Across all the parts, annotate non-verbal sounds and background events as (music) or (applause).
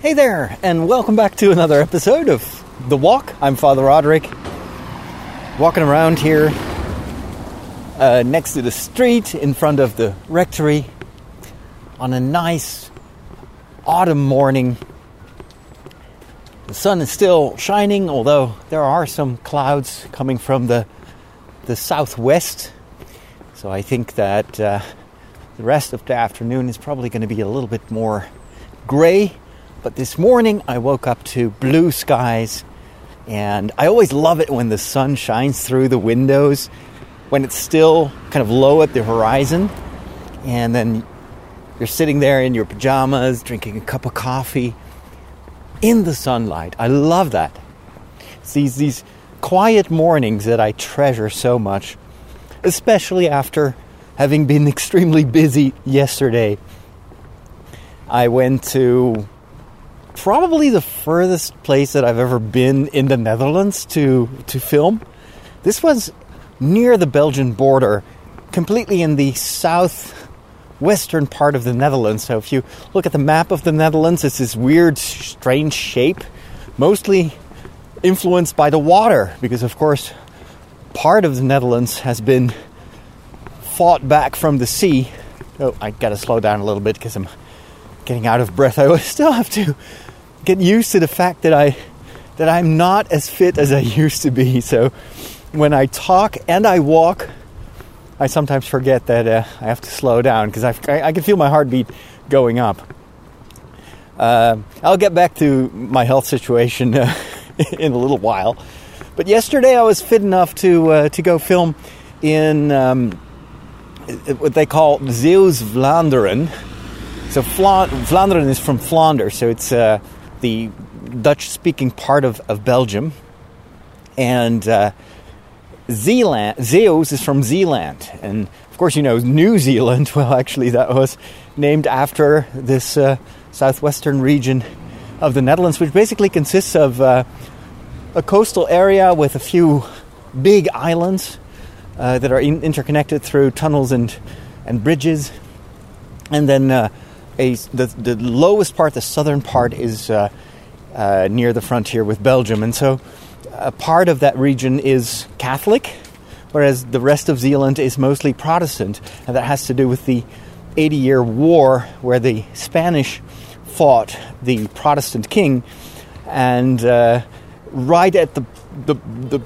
Hey there, and welcome back to another episode of The Walk. I'm Father Roderick, walking around here uh, next to the street in front of the rectory on a nice autumn morning. The sun is still shining, although there are some clouds coming from the the southwest. So I think that uh, the rest of the afternoon is probably going to be a little bit more gray. But this morning I woke up to blue skies, and I always love it when the sun shines through the windows when it's still kind of low at the horizon, and then you're sitting there in your pajamas drinking a cup of coffee in the sunlight. I love that. It's these these quiet mornings that I treasure so much, especially after having been (laughs) extremely busy yesterday. I went to probably the furthest place that I've ever been in the Netherlands to to film. This was near the Belgian border, completely in the southwestern part of the Netherlands. So if you look at the map of the Netherlands, it's this weird, strange shape, mostly influenced by the water, because of course, part of the Netherlands has been fought back from the sea. Oh, I gotta slow down a little bit because I'm getting out of breath. (laughs) I still have to get used to the fact that I that I'm not as fit as I (laughs) used to be. So when I talk and I walk, I sometimes forget that uh, I have to slow down because I, I, can feel my heartbeat going up. Uh, I'll get back to my health situation uh, (laughs) in a little while. But yesterday I was fit enough to uh, to go film in um, what they call Zeeuws Vlaanderen. So Fla- Vlaanderen is from Flanders, so it's the Dutch-speaking part of, of Belgium, and uh, Zeeland, Zeeuws is from Zeeland, and of course you know New Zealand. (laughs) Well, actually, that was named after this uh, southwestern region of the Netherlands, which basically consists of uh, a coastal area with a few big islands uh, that are in- interconnected through tunnels and and bridges, and then uh, a the the lowest part, the southern part, is uh, uh, near the frontier with Belgium, and so a part of that region is Catholic, whereas the rest of Zeeland is mostly Protestant, and that has to do with the 80 year war where the Spanish fought the Protestant king, and uh, right at the, the, the,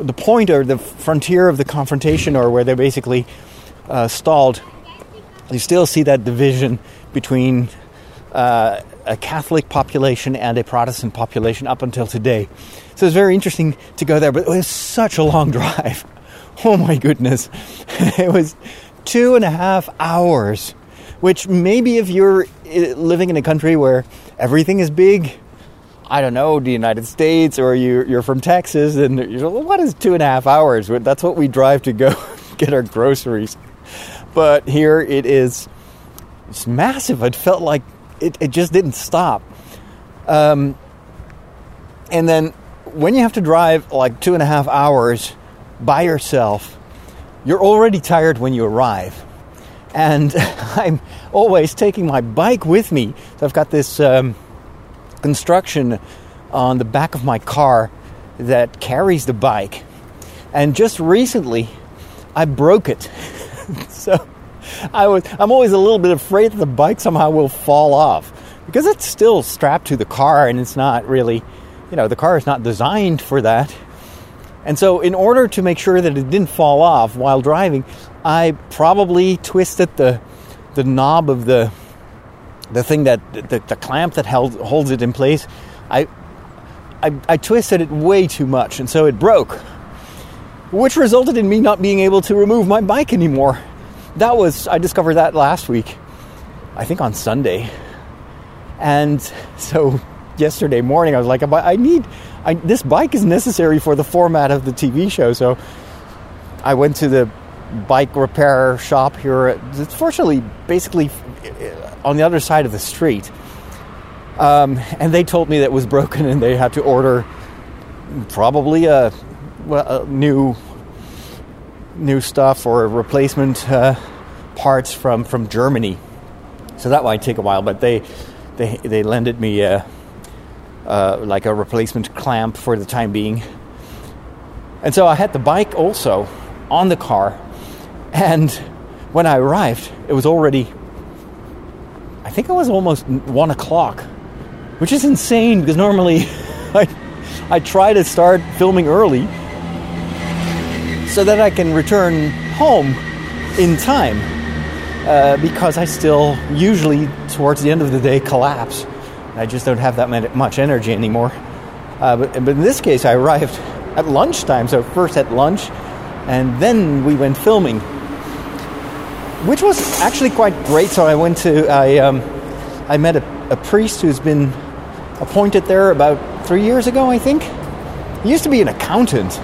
the point or the frontier of the confrontation, or where they basically uh, stalled, you still see that division between uh, a Catholic population and a Protestant population up until today. So it's very interesting to go there, but it was such a long (laughs) drive. Oh my goodness. (laughs) it was two and a half hours, which maybe if you're eh, living in a country where everything is big, I don't know, the United States, or you're, from Texas, and you're like, what is two and a half hours? That's what we drive to go (laughs) get our groceries. But here it is, it's massive. It felt like it, it just didn't stop. Um, and then when you have to drive like two and a half hours by yourself, you're already tired when you arrive. And (laughs) I'm always taking my bike with me. So I've got this um, construction on the back of my car that carries the bike. And just recently, I broke it. (laughs) so (laughs) I was, I'm always a little bit afraid that the bike somehow will fall off because it's still strapped to the car and it's not really you know, the car is not designed for that. And so, in order to make sure that it didn't fall off while driving, I probably twisted the the knob of the the thing that the, the clamp that held, holds it in place. I, I I twisted it way too much, and so it broke, which resulted in me not being able to remove my bike anymore. That was I discovered that last week, I think on Sunday, and so yesterday morning. I was like, I need I, this bike is necessary for the format of the TV show. So I went to the bike repair shop here. It's fortunately basically on the other side of the street. Um, and they told me that it was broken and they had to order probably a, well, a new new stuff or replacement uh, parts from from Germany. So that might take a while, but they they they lended me a, uh, like a replacement clamp for the time being. And so I had the bike also on the car, and when I arrived, it was already. I think it was almost one o'clock, which is insane because normally (laughs) I I try to start filming early so that I can return home in time uh, because I still usually towards the end of the day collapse. I just don't have that much energy anymore. Uh, but, but in this case, I arrived at lunchtime. So first at lunch, and then we went filming, which was actually quite great. So I went to I um, I met a, a priest who's been appointed there about three years ago, I think. He used to be an accountant,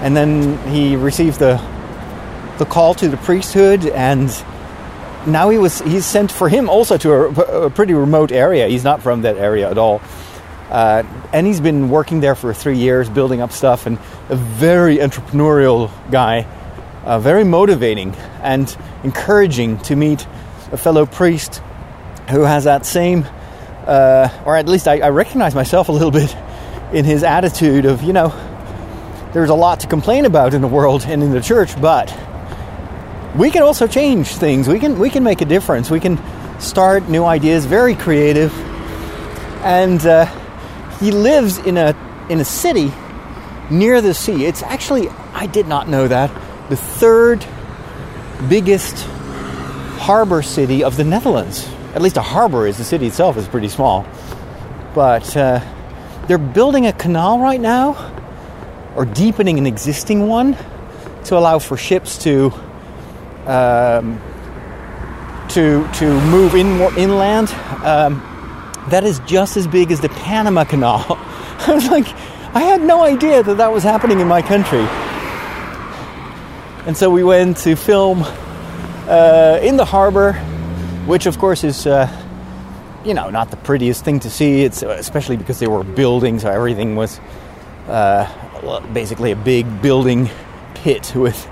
and then he received the the call to the priesthood and now he was he's sent for him also to a, a pretty remote area. He's not from that area at all. Uh, and he's been working there for three years, building up stuff, and a very entrepreneurial guy, uh, very motivating and encouraging to meet a fellow priest who has that same, uh, or at least I, I recognize myself a little bit in his attitude of, you know, there's a lot to complain about in the world and in the church, but we can also change things. We can we can make a difference. We can start new ideas. Very creative, and uh, he lives in a in a city near the sea. It's actually I did not know that the third biggest harbor city of the Netherlands. At least a harbor is. The city itself is pretty small, but uh, they're building a canal right now, or deepening an existing one to allow for ships to um, to to move in more inland. Um, that is just as big as the Panama Canal. (laughs) I was like, I had no idea that that was happening in my country. And so we went to film uh, in the harbor, which of course is, uh, you know, not the prettiest thing to see. It's especially because they were building, so everything was uh, basically a big building pit with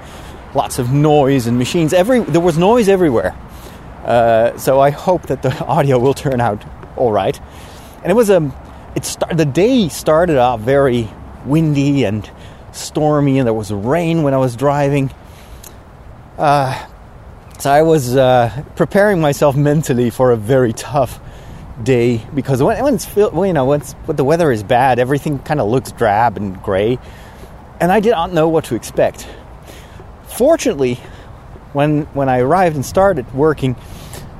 lots of noise and machines. Every there was noise everywhere. Uh, so I hope that the (laughs) audio will turn out all right. And it was a, um, it start, the day started off very windy and stormy, and there was rain when I was driving. Uh, so I was uh, preparing myself mentally for a very tough day because when, when it's you know when, when the weather is bad, everything kind of looks drab and gray, and I did not know what to expect. Fortunately, when when I arrived and started working,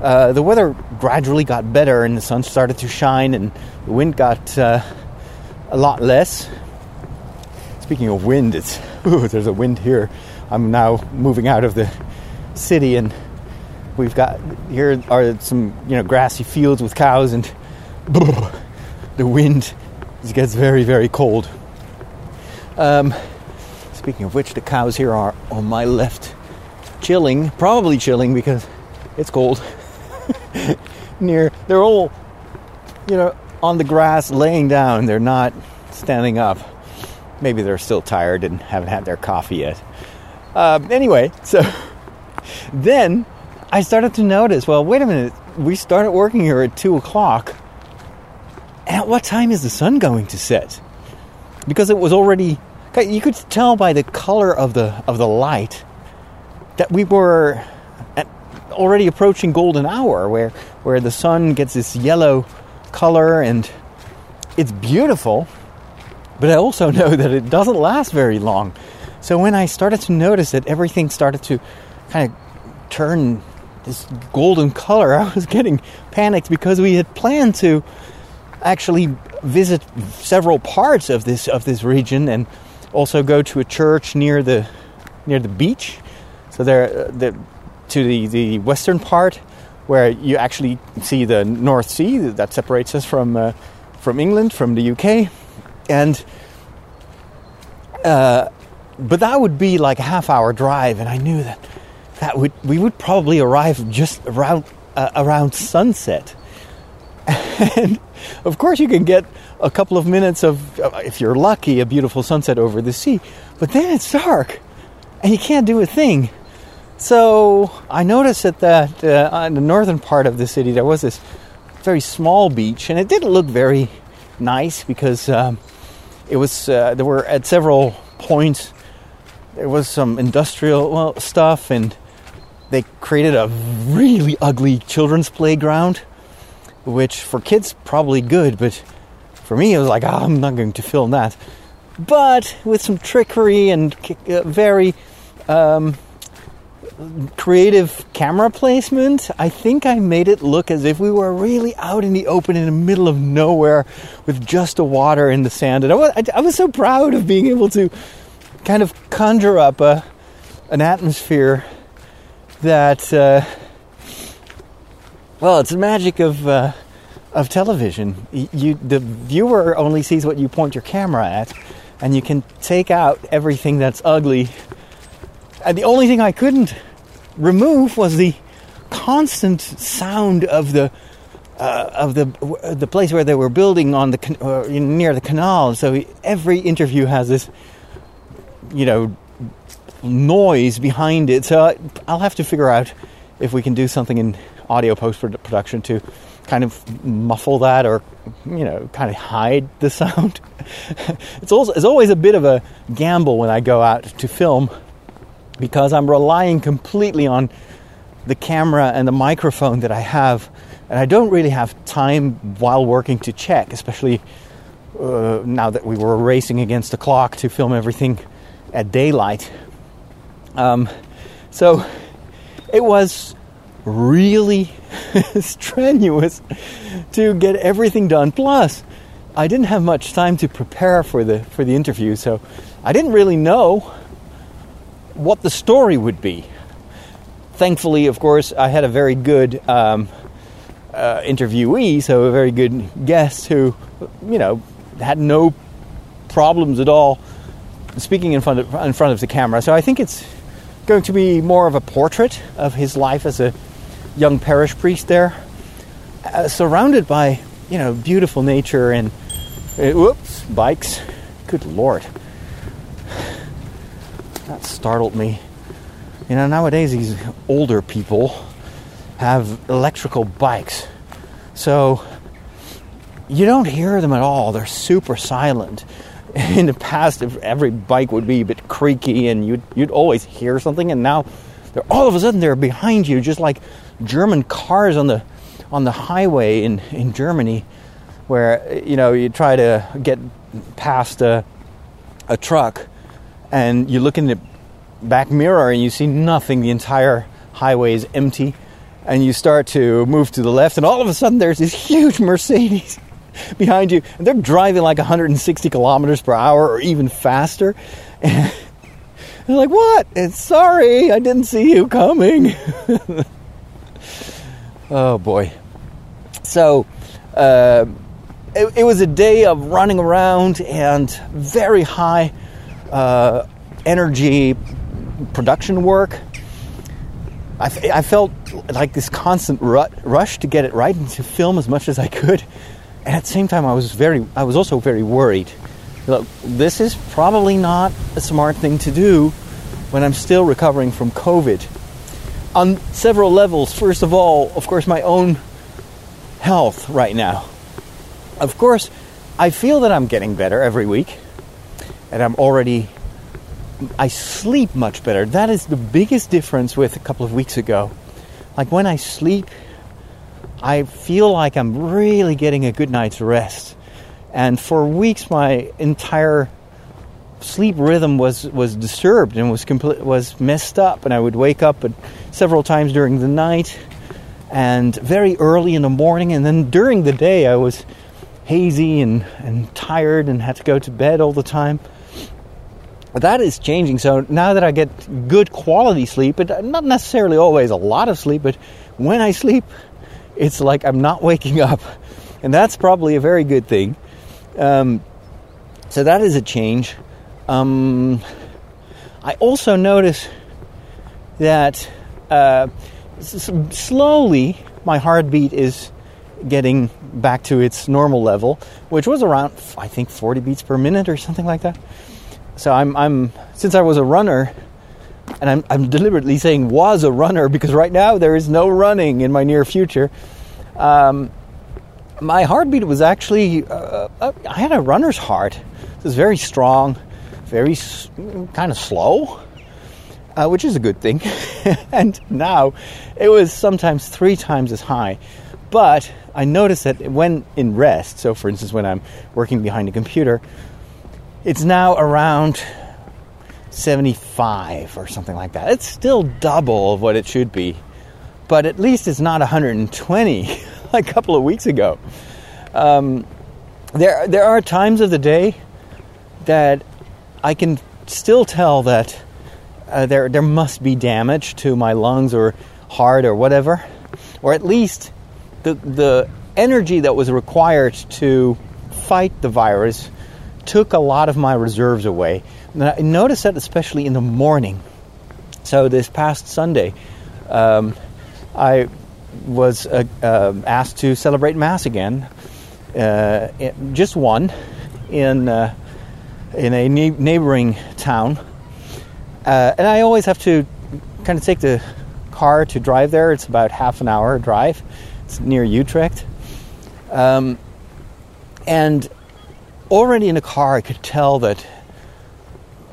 uh, the weather gradually got better and the sun started to shine and the wind got uh, a lot less. Speaking of wind, it's (laughs) ooh, there's a wind here. I'm now moving out of the city and we've got here are some you know grassy fields with cows and (laughs) the wind gets very very cold. Um, Speaking of which, the cows here are on my left, chilling, probably chilling because it's cold. (laughs) Near, they're all, you know, on the grass laying down. They're not standing up. Maybe they're still tired and haven't had their coffee yet. Um, anyway, so (laughs) then I started to notice well, wait a minute, we started working here at 2 o'clock. At what time is the sun going to set? Because it was already you could tell by the color of the of the light that we were already approaching golden hour, where where the sun gets this yellow color and it's beautiful. But I also (laughs) know that it doesn't last very long. So when I started to notice that everything started to kind of turn this golden color, (laughs) I was getting panicked because we had planned to actually visit several parts of this of this region and also go to a church near the near the beach. So there, uh, the, to the the western part, where you actually see the North Sea that separates us from uh, from England, from the UK, and uh, but that would be like a half hour drive, and I knew that that would we would probably arrive just around uh, around sunset, (laughs) and of course you can get a couple of minutes of, if you're lucky, a beautiful sunset over the sea. But then it's dark, and you can't do a thing. So I noticed that that uh, on the northern part of the city there was this very small beach, and it didn't look very nice because um, it was uh, there were at several points there was some industrial well, stuff, and they created a really ugly children's playground, which for kids probably good, but for me it was like oh, I'm not going to film that. But with some trickery and uh, very um, creative camera placement, I think I made it look as if we were really out in the open in the middle of nowhere with just the water and the sand. And I was, I was so proud of being able to kind of conjure up a, an atmosphere that, uh, well, it's the magic of, uh, of television. You, the viewer only sees what you point your camera at, and you can take out everything that's ugly. And the only thing I couldn't remove was the constant sound of the uh, of the the place where they were building on the uh, near the canal. So every interview has this, you know, noise behind it. So I'll have to figure out if we can do something in audio post production to kind of muffle that or you know kind of hide the (laughs) sound. it's also it's always a bit of a gamble when I go out to film because I'm relying completely on the camera and the microphone that I have, and I don't really have time while working to check, especially uh, now that we were racing against the clock to film everything at daylight. Um, so it was really (laughs) strenuous to get everything done. Plus, I didn't have much time to prepare for the for the interview, so I didn't really know what the story would be. Thankfully, of course, I had a very good um, uh, interviewee, so a very good guest who, you know, had no problems at all speaking in front of in front of the camera. So I think it's going to be more of a portrait of his life as a young parish priest there, uh, surrounded by you know beautiful nature and uh, whoops bikes. Good lord. That startled me. You know, nowadays these older people have electrical bikes. So you don't hear them at all. They're super silent. (laughs) In the past, every bike would be a bit creaky and you'd, you'd always hear something, and now they're all of a sudden they're behind you, just like German cars on the on the highway in, in Germany, where you know you try to get past a a truck and you look in the back mirror and you see nothing. The entire highway is empty. And you start to move to the left, and all of a sudden there's this huge Mercedes behind you, and they're driving like 160 kilometers per hour or even faster. And (laughs) they're like, What? It's sorry, I didn't see you coming. (laughs) oh boy. So, uh, it, it, was a day of running around and very high uh, energy production work. I, I, felt like this constant rut, rush to get it right and to film as much as I could. And at the same time, I was very, I was also very worried. Look, this is probably not a smart thing to do when I'm still recovering from COVID. On several levels, first of all, of course, my own health right now. Of course, I feel that I'm getting better every week and I'm already I sleep much better. That is the biggest difference with a couple of weeks ago. Like when I sleep, I feel like I'm really getting a good night's rest. And for weeks, my entire sleep rhythm was, was disturbed and was complete, was messed up. And I would wake up at, several times during the night and very early in the morning. And then during the day, I was hazy and, and tired and had to go to bed all the time But that is changing. So now that I get good quality sleep, but not necessarily always a lot of sleep, but when I sleep, it's like I'm not waking up. And that's probably a very good thing. Um, so that is a change. Um, I also notice that uh, slowly my heartbeat is getting back to its normal level, which was around, I think, 40 beats per minute or something like that so I'm, I'm since I was a runner, and I'm, I'm deliberately saying was a runner because right now there is no running in my near future. Um, my heartbeat was actually, uh, uh, I had a runner's heart. It was very strong, very s- kind of slow, uh, which is a good thing. (laughs) and now it was sometimes three times as high. But I noticed that when in rest, so for instance, when I'm working behind a computer, it's now around 75 or something like that. It's still double of what it should be, but at least it's not 120 (laughs) like a couple of weeks ago. Um, there, there are times of the day that I can still tell that uh, there, there must be damage to my lungs or heart or whatever, or at least the, the energy that was required to fight the virus took a lot of my reserves away. And I noticed that especially in the morning. So this past Sunday, um, I was uh, uh, asked to celebrate Mass again, uh, just one, in uh, in a ne- neighboring town, uh, and I always have to kind of take the car to drive there. It's about half an hour drive. It's near Utrecht, um, and already in the car, I could tell that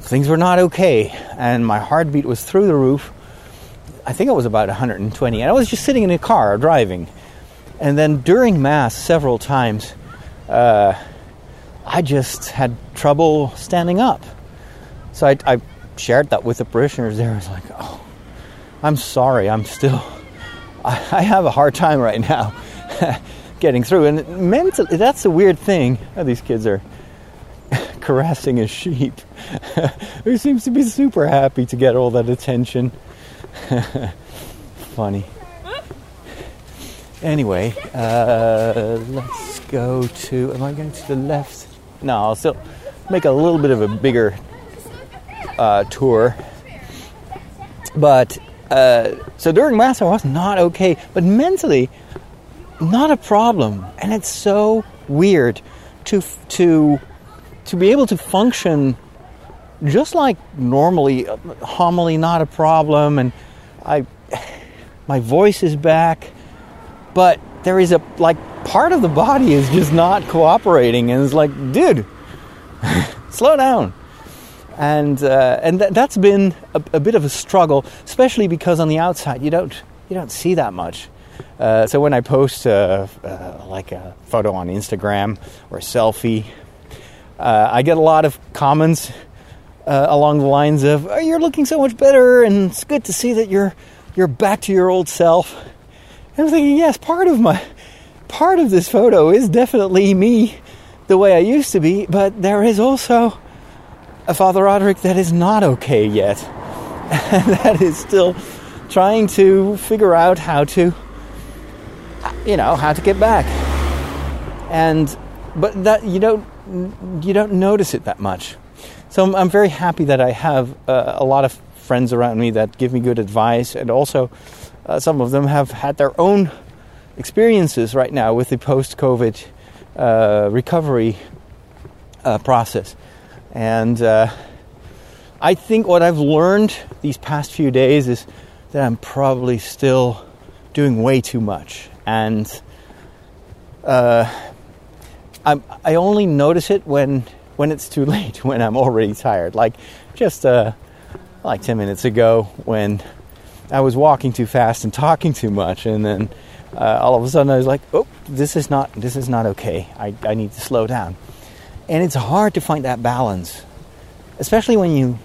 things were not okay, and my heartbeat was through the roof. I think it was about 120, and I was just sitting in a car driving. And then during Mass, several times, uh, I just had trouble standing up. So I, I, shared that with the parishioners there. I was like, oh, I'm sorry, I'm still, I, (laughs) I have a hard time right now (laughs) getting through. And mentally, that's the weird thing. Oh, these kids are caressing a sheep (laughs) who seems to be super happy to get all that attention. (laughs) Funny. Anyway, uh, let's go to. Am I going to the left? No, I'll still make a little bit of a bigger uh, tour. But uh, so during Mass, I was not okay, but mentally, not a problem. And it's so weird to to to be able to function just like normally. Homily, not a problem, and I (sighs) my voice is back, but there is a like part of the body is just not cooperating, and it's like, dude, (laughs) slow down. And uh, and th- that's been a, a, bit of a struggle, especially because on the outside you don't you don't see that much. Uh, so when I post uh, uh like a photo on Instagram or a selfie, uh, I get a lot of comments uh, along the lines of oh, "You're looking so much better, and it's good to see that you're you're back to your old self." And I'm thinking, yes, part of my part of this photo is definitely me, the way I used to be, but there is also a Father Roderick that is not okay yet, and (laughs) that is still trying to figure out how to, you know, how to get back. And but that you don't you don't notice it that much. So I'm, I'm very happy that I have uh, a lot of friends around me that give me good advice, and also uh, some of them have had their own experiences right now with the post-COVID uh, recovery uh, process, and uh, I think what I've learned these past few days is that I'm probably still doing way too much, and uh, i I only notice it when when it's too (laughs) late, when I'm already tired. Like just uh, like ten minutes ago, when I was walking too fast and talking too much, and then uh, all of a sudden I was like, "Oh, this is not this is not okay. I, I need to slow down." And it's hard to find that balance, especially when you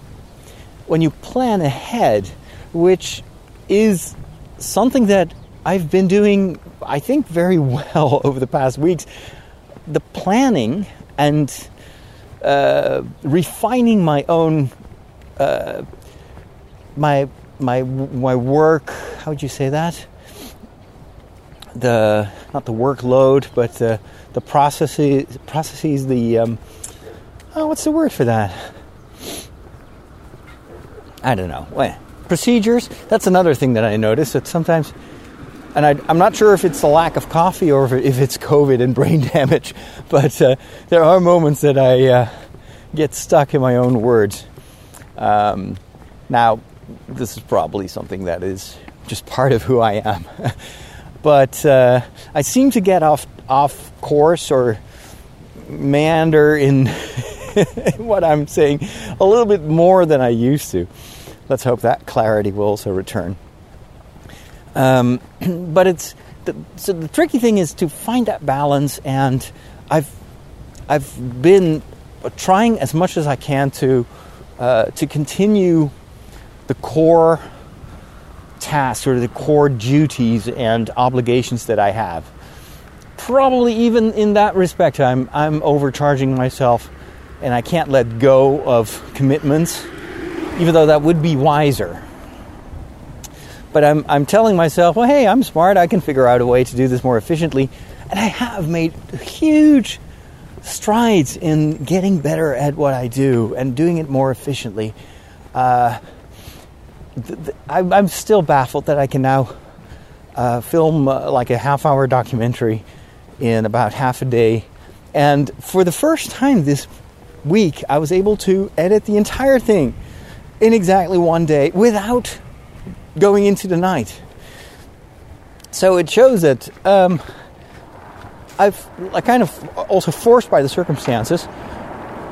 when you plan ahead, which is something that I've been doing, I think, very (laughs) well over the past weeks the planning and uh, refining my own uh, my my my work. How would you say that? The not the workload, but the the processes processes the um, oh, what's the word for that? I don't know. Well, procedures. That's another thing that I notice that sometimes and I, am not sure if it's the lack of coffee or if it's COVID and brain (laughs) damage, but uh, there are moments that I uh, get stuck in my own words. Um, now, this is probably something that is just part of who I am, (laughs) but uh, I seem to get off off course or meander in (laughs) what I'm saying a little bit more than I used to. Let's hope that clarity will also return. Um, (clears throat) but it's the, so the tricky thing is to find that balance, and I've I've been trying as much as I can to uh, to continue the core tasks or the core duties and obligations that I have. Probably even in that respect, I'm I'm overcharging myself, and I can't let go of commitments, even though that would be wiser. But I'm I'm telling myself, well, hey, I'm smart. I can figure out a way to do this more efficiently, and I have made huge strides in getting better at what I do and doing it more efficiently. Uh, I'm still baffled that I can now uh, film uh, like a half hour documentary in about half a day. And for the first time this week, I was able to edit the entire thing in exactly one day without going into the night. So it shows that um, I've I kind of also forced by the circumstances.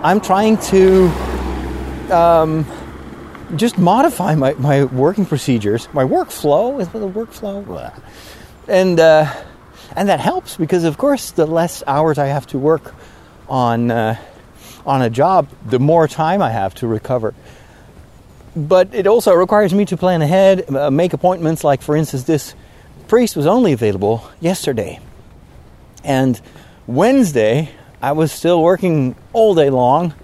I'm trying to um, just modify my, my working procedures, my workflow is the workflow, and uh, and that helps because of course the less hours I have to work on uh, on a job, the more time I have to recover. But it also requires me to plan ahead, uh, make appointments. Like for instance, this priest was only available yesterday, and Wednesday I was still working all day long,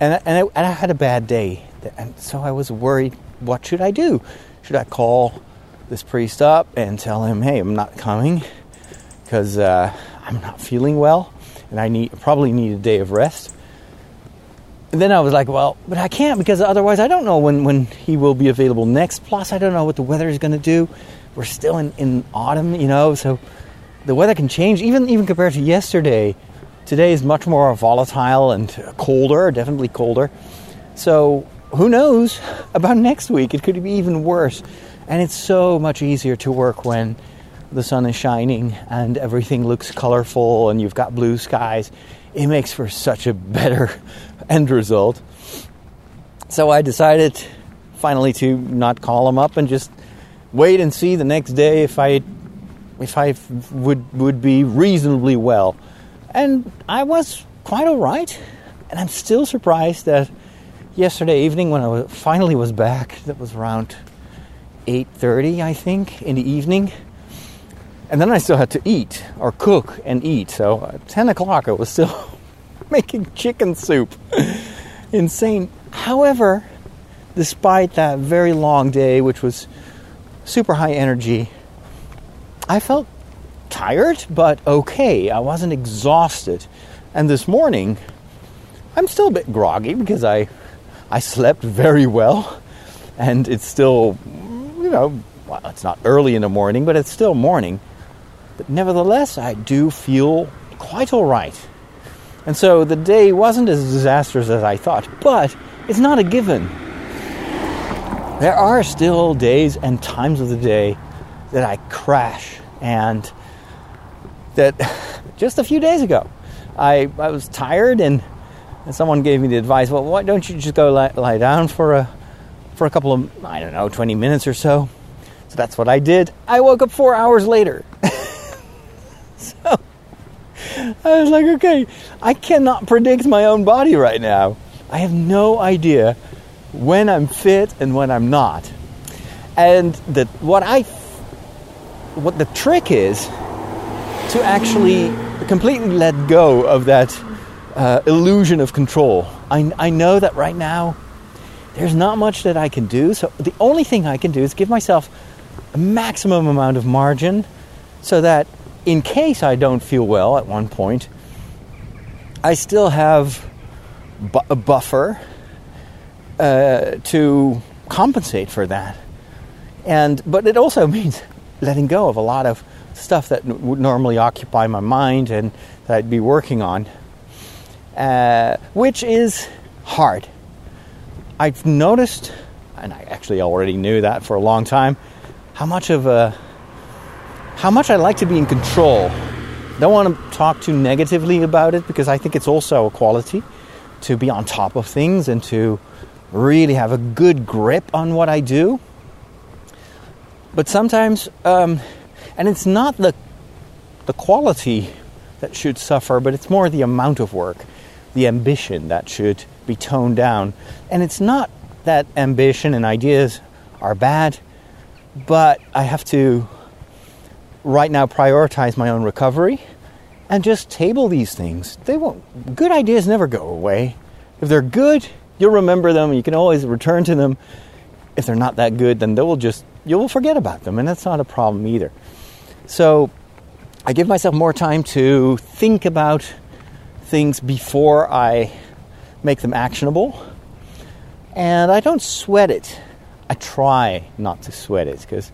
and and I, and I had a bad day and so I was worried what should I do? Should I call this priest up and tell him, hey, I'm not coming because uh, I'm not feeling well and I need probably need a day of rest? Then I was like, well, but I can't because otherwise I don't know when, when he will be available next. Plus, I don't know what the weather is going to do. We're still in, in autumn, you know, so the weather can change even even compared to yesterday. Today is much more volatile and colder, definitely colder. So who knows (laughs) about next week? It could be even worse. And it's so much easier to work when the sun is shining and everything looks colorful and you've got blue skies. It makes for such a better end result. So I decided finally to not call him up and just wait and see the next day if I if I would would be reasonably well. And I was quite all right. And I'm still surprised that yesterday evening when I was, finally was back, that was around 8:30, I think, in the evening. And then I still had to eat or cook and eat. So at 10 o'clock, I was still (laughs) (laughs) making chicken soup. Insane. However, despite that very long day, which was super high energy, I felt tired, but okay. I wasn't exhausted. And this morning, I'm still a bit groggy because I I slept very well, and it's still, you know, well, it's not early in the morning, but it's still morning. But nevertheless, I do feel quite all right. And so the day wasn't as disastrous as I thought, but it's not a given. There are still days and times of the day that I crash, and that (laughs) just a few days ago, I, I was tired and and someone gave me the advice, well, why don't you just go lie, lie down for a for a couple of I don't know, 20 minutes or so. So that's what I did. I woke up 4 hours later. (laughs) so I was like, okay, I cannot predict my own body right now. I have no idea when I'm fit and when I'm not. And that what I what the trick is to actually completely let go of that uh, illusion of control. I, I know that right now there's not much that I can do. So the only thing I can do is give myself a maximum amount of margin so that in case I don't feel well at one point, I still have bu- a buffer uh, to compensate for that. And but it also (laughs) means letting go of a lot of stuff that would normally occupy my mind and that I'd be working on uh, which is hard. I've noticed, and I actually already knew that for a long time, how much of a how much I like to be in control Don't want to talk too negatively about it because I think it's also a quality to be on top of things and to really have a good grip on what I do. But sometimes, um, and it's not the the quality that should suffer, but it's more the amount of work, the ambition that should be toned down. And it's not that ambition and ideas are bad, but I have to right now prioritize my own recovery and just table these things. They won't good ideas never go away. If they're good, you'll remember them, you can always return to them. If they're not that good, then they will just you will forget about them, and that's not a problem either. So I give myself more time to think about things before I make them actionable. And I don't sweat it. I try not to sweat it because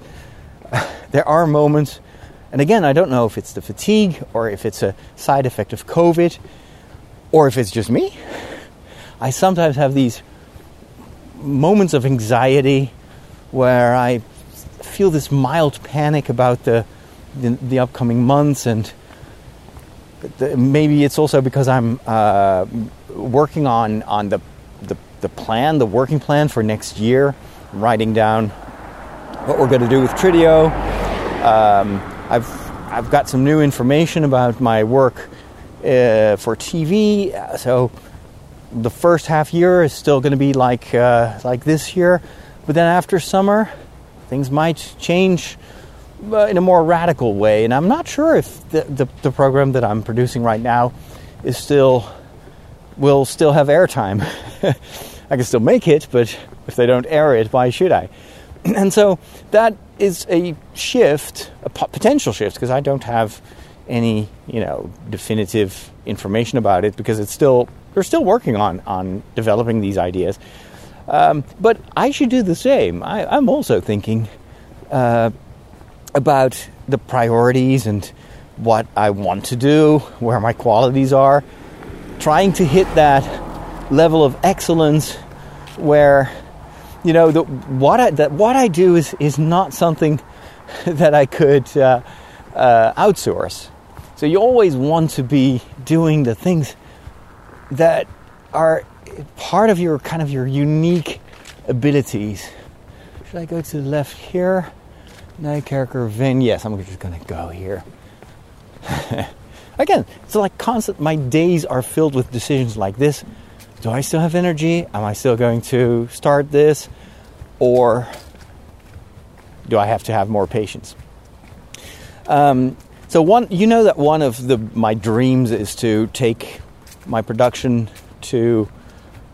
(laughs) there are moments, and again, I don't know if it's the fatigue or if it's a side effect of COVID or if it's just me. I sometimes have these moments of anxiety where I feel this mild panic about the the, the upcoming months, and the, maybe it's also because I'm uh, working on on the, the the plan, the working plan for next year, writing down what we're going to do with Trideo. Um, I've I've got some new information about my work uh, for TV, so the first half year is still going to be like uh, like this year, but then after summer, things might change uh, in a more radical way. And I'm not sure if the, the, the, program that I'm producing right now is still will still have airtime. (laughs) I can still make it, but if they don't air it, why should I? (clears throat) And so that is a shift, a potential shift, because I don't have any, you know, definitive information about it because it's still they're still working on on developing these ideas. Um, but I should do the same. I, am also thinking uh, about the priorities and what I want to do, where my qualities are, trying to hit that level of excellence where you know the, what I, what I do is is not something (laughs) that I could uh, uh, outsource. So you always want to be doing the things that are part of your kind of your unique abilities. Should I go to the left here? Nijkerker Veen. Yes, I'm just to go here. (laughs) Again, it's like constant. My days are filled with decisions like this. Do I still have energy? Am I still going to start this? Or do I have to have more patience? Um, so one, you know that one of the my dreams is to take my production to,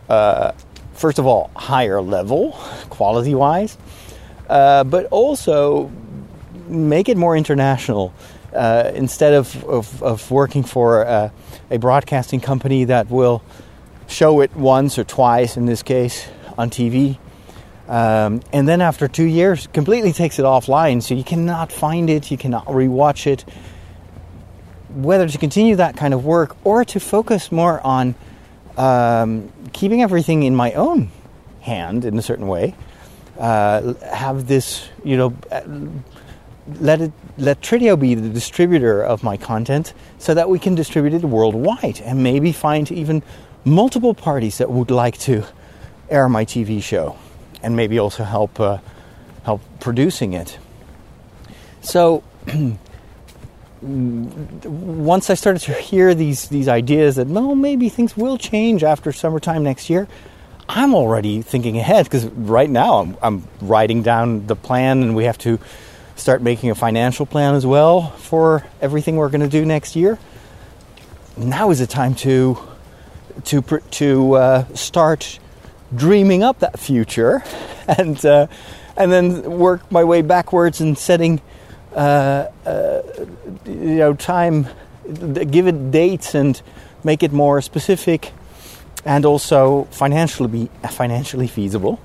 uh, first of all, higher level, quality wise, uh, but also make it more international. Uh, instead of, of, of, working for uh, a broadcasting company that will show it once or twice, in this case, on TV, um, and then after two years, completely takes it offline, so you cannot find it, you cannot rewatch it. Whether to continue that kind of work or to focus more on um, keeping everything in my own hand in a certain way, uh, have this, you know, uh, let it let Trideo be the distributor of my content, so that we can distribute it worldwide, and maybe find even multiple parties that would like to air my TV show, and maybe also help uh, help producing it. So. (clears throat) once I started to hear these these ideas that well maybe things will change after summertime next year, I'm already thinking ahead because right now I'm, I'm, writing down the plan and we have to start making a financial plan as well for everything we're going to do next year. Now is the time to to to uh, start dreaming up that future (laughs) and uh, and then work my way backwards and setting uh, uh you know time give it dates and make it more specific and also financially be financially feasible.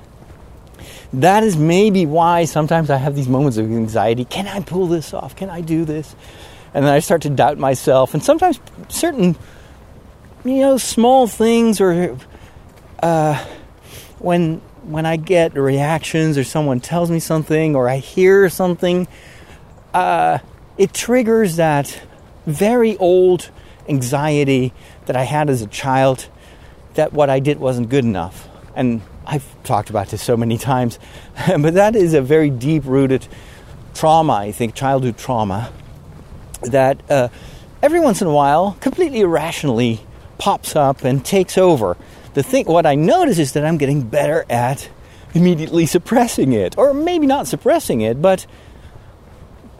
That is maybe why sometimes I have these moments of anxiety. Can I pull this off? Can I do this? And then I start to doubt myself. And sometimes certain, you know, small things or uh, when when I get reactions or someone tells me something or I hear something, uh, it triggers that very old anxiety that I had as a child that what I did wasn't good enough. And I've talked about this so many (laughs) times, but that is a very deep rooted trauma, I think, childhood trauma, that uh, every once in a while, completely irrationally, pops up and takes over. The thing, what I notice is that I'm getting better at immediately suppressing it, or maybe not suppressing it, but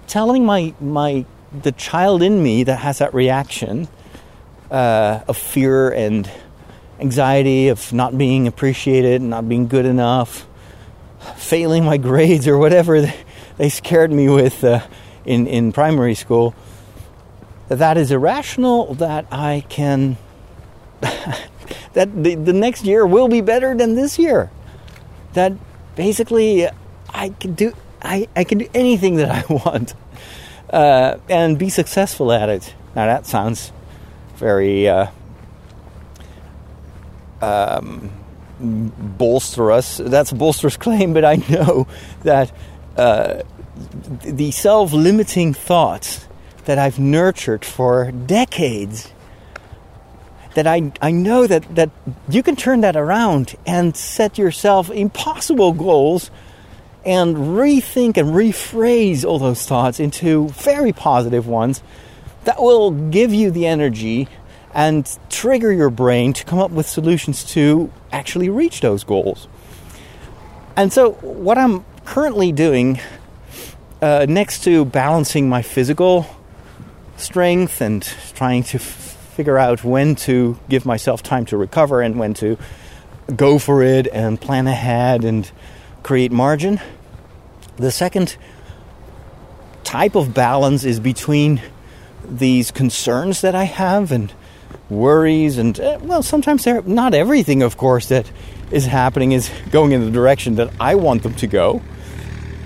telling my my the child in me that has that reaction uh, of fear and anxiety of not being appreciated, not being good enough, failing my grades or whatever (laughs) they scared me with uh, in in primary school. That is irrational. That I can. (laughs) that the, the next year will be better than this year. That basically I can do I, I can do anything that I (laughs) want uh, and be successful at it. Now that sounds very uh, um, bolsterous. That's a bolsterous (laughs) claim, but I know that uh, the self-limiting thoughts that I've nurtured for decades. That I, I know that, that you can turn that around and set yourself impossible goals and rethink and rephrase all those thoughts into very positive ones that will give you the energy and trigger your brain to come up with solutions to actually reach those goals. And so, what I'm currently doing uh, next to balancing my physical strength and trying to figure out when to give myself time to recover and when to go for it and plan ahead and create margin. The second type of balance is between these concerns that I have and worries and uh, well sometimes they're not everything of course that is happening is going in the direction that I want them to go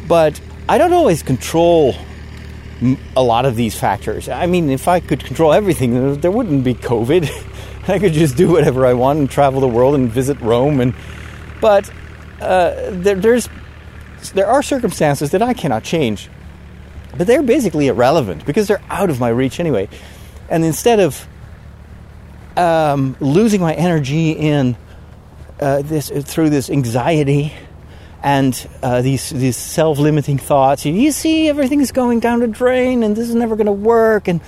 but I don't always control a lot of these factors. I mean, if I could control everything, there wouldn't be COVID. (laughs) I could just do whatever I want and travel the world and visit Rome. And but uh, there, there's there are circumstances that I cannot change, but they're basically irrelevant because they're out of my reach anyway. And instead of um, losing my energy in uh, this through this anxiety and uh, these these self-limiting thoughts. You, see, everything's going down the drain, and this is never going to work. And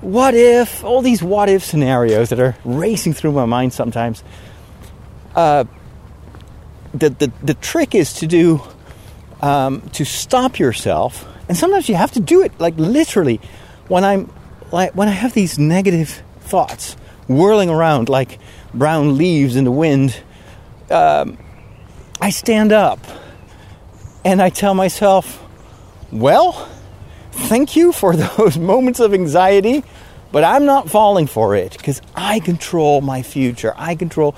what if? All these what if scenarios that are racing through my mind sometimes. Uh, the, the the trick is to do um, to stop yourself, and sometimes you have to do it like literally. When I'm like when I have these negative thoughts whirling around like brown leaves in the wind. Um, I stand up and I tell myself, well, thank you for (laughs) those moments of anxiety, but I'm not falling for it because I control my future. I control,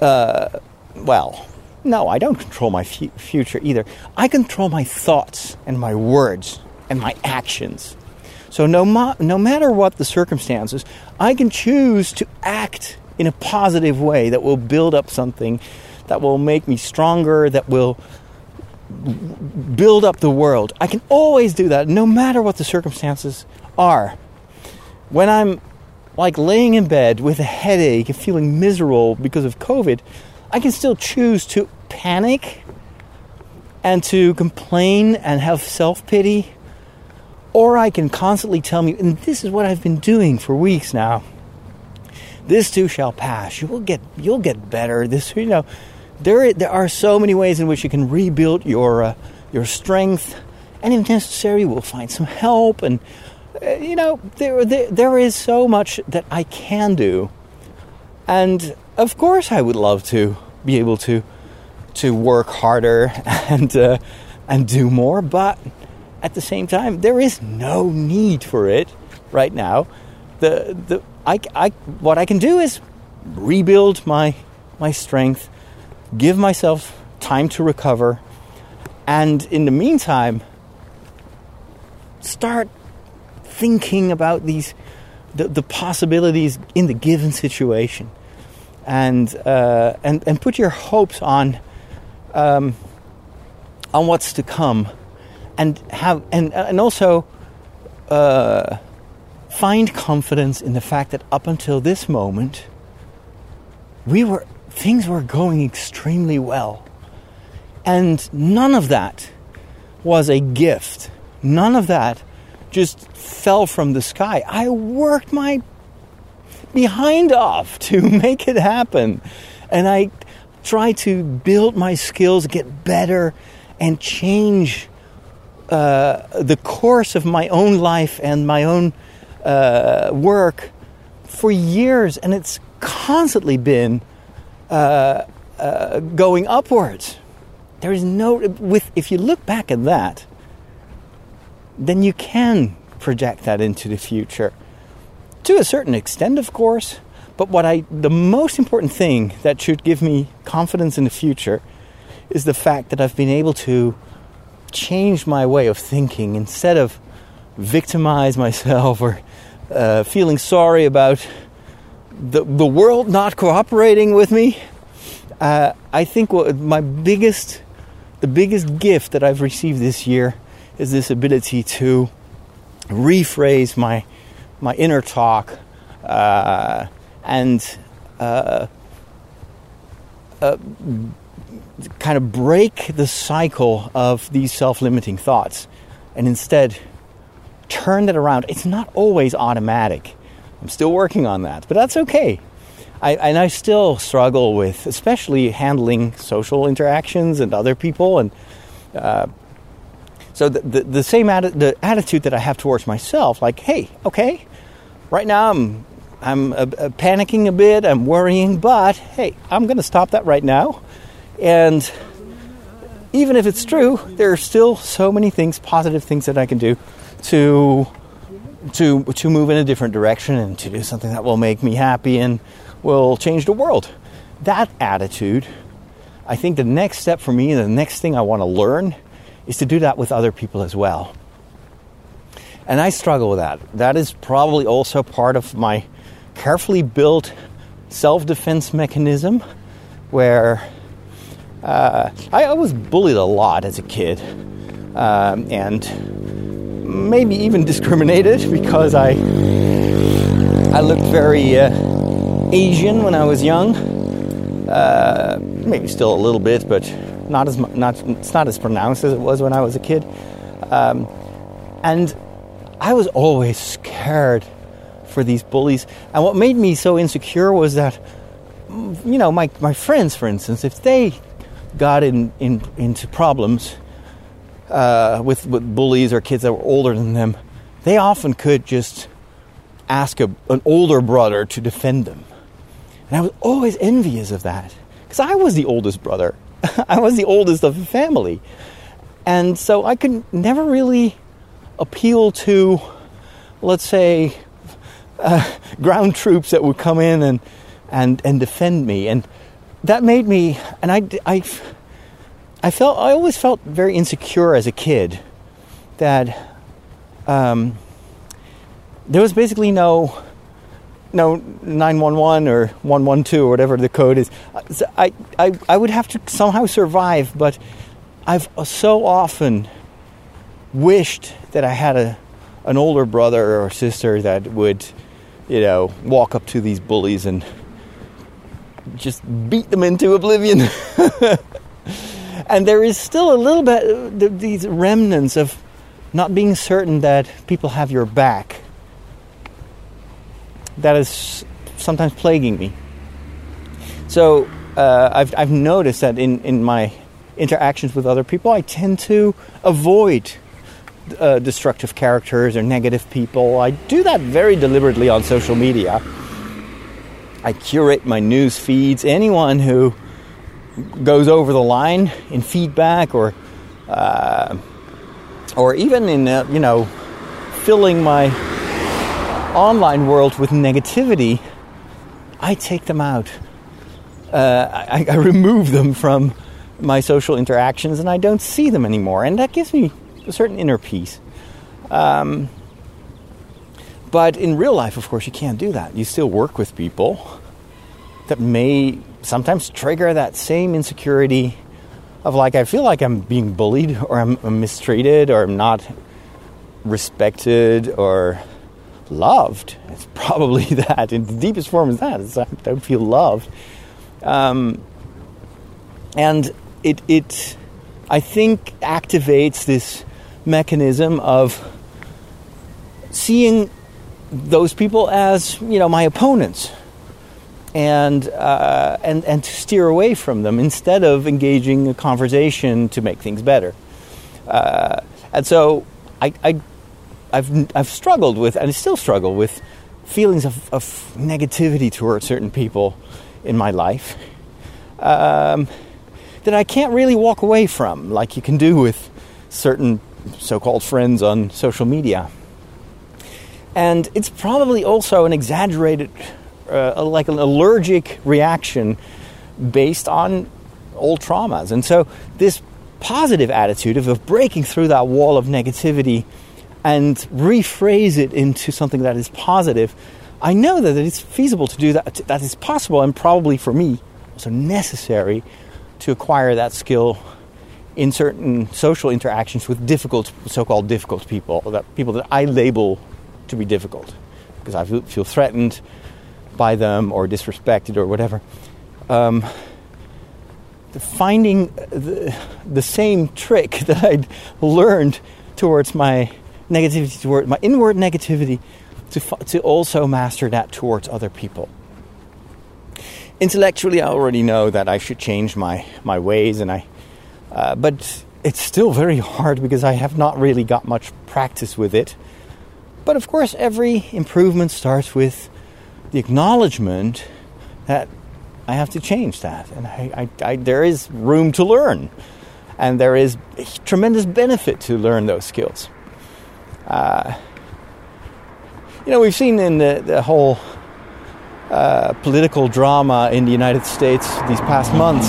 uh, well, no, I don't control my future either. I control my thoughts and my words and my actions. So no, ma- no matter what the circumstances, I can choose to act in a positive way that will build up something that will make me stronger, that will build up the world. I can always do that no matter what the circumstances are. When I'm like laying in bed with a headache and feeling miserable because of COVID, I can still choose to panic and to complain and have self pity. Or I can constantly tell me, and this is what I've been doing for weeks now. This too shall pass. You will get, you'll get better. This, you know, there, there are so many ways in which you can rebuild your, uh, your strength, and if necessary, we'll find some help. And uh, you know, there, there, there is so much that I can do, and of course, I would love to be able to to work harder (laughs) and uh, and do more. But at the same time, there is no need for it right now. The the I, I what I can do is rebuild my my strength give myself time to recover, and in the meantime, start thinking about these the, the possibilities in the given situation, and uh, and and put your hopes on um, on what's to come, and have and and also. Uh, find confidence in the fact that up until this moment, we were things were going extremely well. And none of that was a gift. None of that just fell from the sky. I worked my behind off to (laughs) make it happen. And I tried to build my skills, get better, and change uh, the course of my own life and my own uh, work for years. And it's constantly been uh, uh going upwards. There is no with if you look back at that, then you can project that into the future. To a certain extent, of course, but what I the most important thing that should give me confidence in the future is the fact that I've been able to change my way of thinking instead of victimize myself or uh, feeling sorry about the the world not cooperating with me. Uh, I think what my biggest the biggest gift that I've received this year is this ability to rephrase my my inner talk uh, and uh, uh, kind of break the cycle of these self-limiting thoughts and instead turn it around. It's not always automatic. I'm still working on that, but that's okay. I, and I still struggle with, especially handling social interactions and other people. And uh, so the, the, the same atti- the attitude that I have towards myself, like, hey, okay, right now I'm I'm uh, uh, panicking a bit, I'm worrying, but hey, I'm going to stop that right now. And even if it's true, there are still so many things, positive things that I can do to to to move in a different direction and to do something that will make me happy and will change the world. That attitude, I think the next step for me, the next thing I want to learn, is to do that with other people as well. And I struggle with that. That is probably also part of my carefully built self defense mechanism where uh, I was bullied a lot as a kid um, and maybe even discriminated because I, I looked very. Uh, Asian when I was young. Uh, maybe still a little bit, but not as not it's not as pronounced as it was when I was a kid. Um, and I was always scared for these bullies. And what made me so insecure was that, you know, my my friends, for instance, if they got in, in into problems uh, with with bullies or kids that were older than them, they often could just ask a, an older brother to defend them. And I was always envious of that because I was the oldest brother. (laughs) I was the oldest of the family. And so I could never really appeal to, let's say, uh, (laughs) ground troops that would come in and, and, and defend me. And that made me, and I, I, I felt, I always felt very insecure as a kid that um, there was basically no no 911 or 112 or whatever the code is. I, I, I would have to somehow survive, but I've so often wished that I had a, an older brother or sister that would, you know, walk up to these bullies and just beat them into oblivion. (laughs) and there is still a little bit, these remnants of not being certain that people have your back that is sometimes plaguing me. So uh, I've, I've noticed that in, in my interactions with other people, I tend to avoid uh, destructive characters or negative people. I do that very deliberately on social media. I curate my news feeds. Anyone who goes over the line in feedback or uh, or even in uh, you know filling my online world with negativity, I take them out. Uh, I, I, remove them from my social interactions and I don't see them anymore. And that gives me a certain inner peace. Um, but in real life, of course, you can't do that. You still work with people that may sometimes trigger that same insecurity of like, I feel like I'm being bullied (laughs) or I'm, mistreated or I'm not respected or loved. It's (laughs) probably (laughs) that in the deepest form is that. I don't feel loved. Um, and it, it, I think, activates this mechanism of seeing those people as, you know, my opponents and uh, and and to steer away from them instead of engaging a conversation to make things better. Uh, and so I, I I've I've struggled with and I still struggle with feelings of, of negativity towards certain people in my life um, that I can't really walk away from, like you can do with certain so-called friends on social media. And it's probably also an exaggerated uh, like an allergic reaction based on old traumas. And so, this positive attitude of, of breaking through that wall of negativity and rephrase it into something that is positive, I know that it's feasible to do that, that is possible, and probably for me also necessary to acquire that skill in certain social interactions with difficult, so-called difficult people, that people that I label to be difficult, because I feel threatened by them or disrespected or whatever. Um, finding the, the, same trick (laughs) that I'd learned towards my negativity, toward my inward negativity, to, to also master that towards other people. Intellectually, I already know that I should change my, my ways, and I, uh, but it's still very hard because I have not really got much practice with it. But of course, every improvement starts with the acknowledgement that I have to change that, and I, I, I, there is room to learn, and there is tremendous benefit to learn those skills. Uh, you know, we've seen in the, the whole uh, political drama in the United States these past months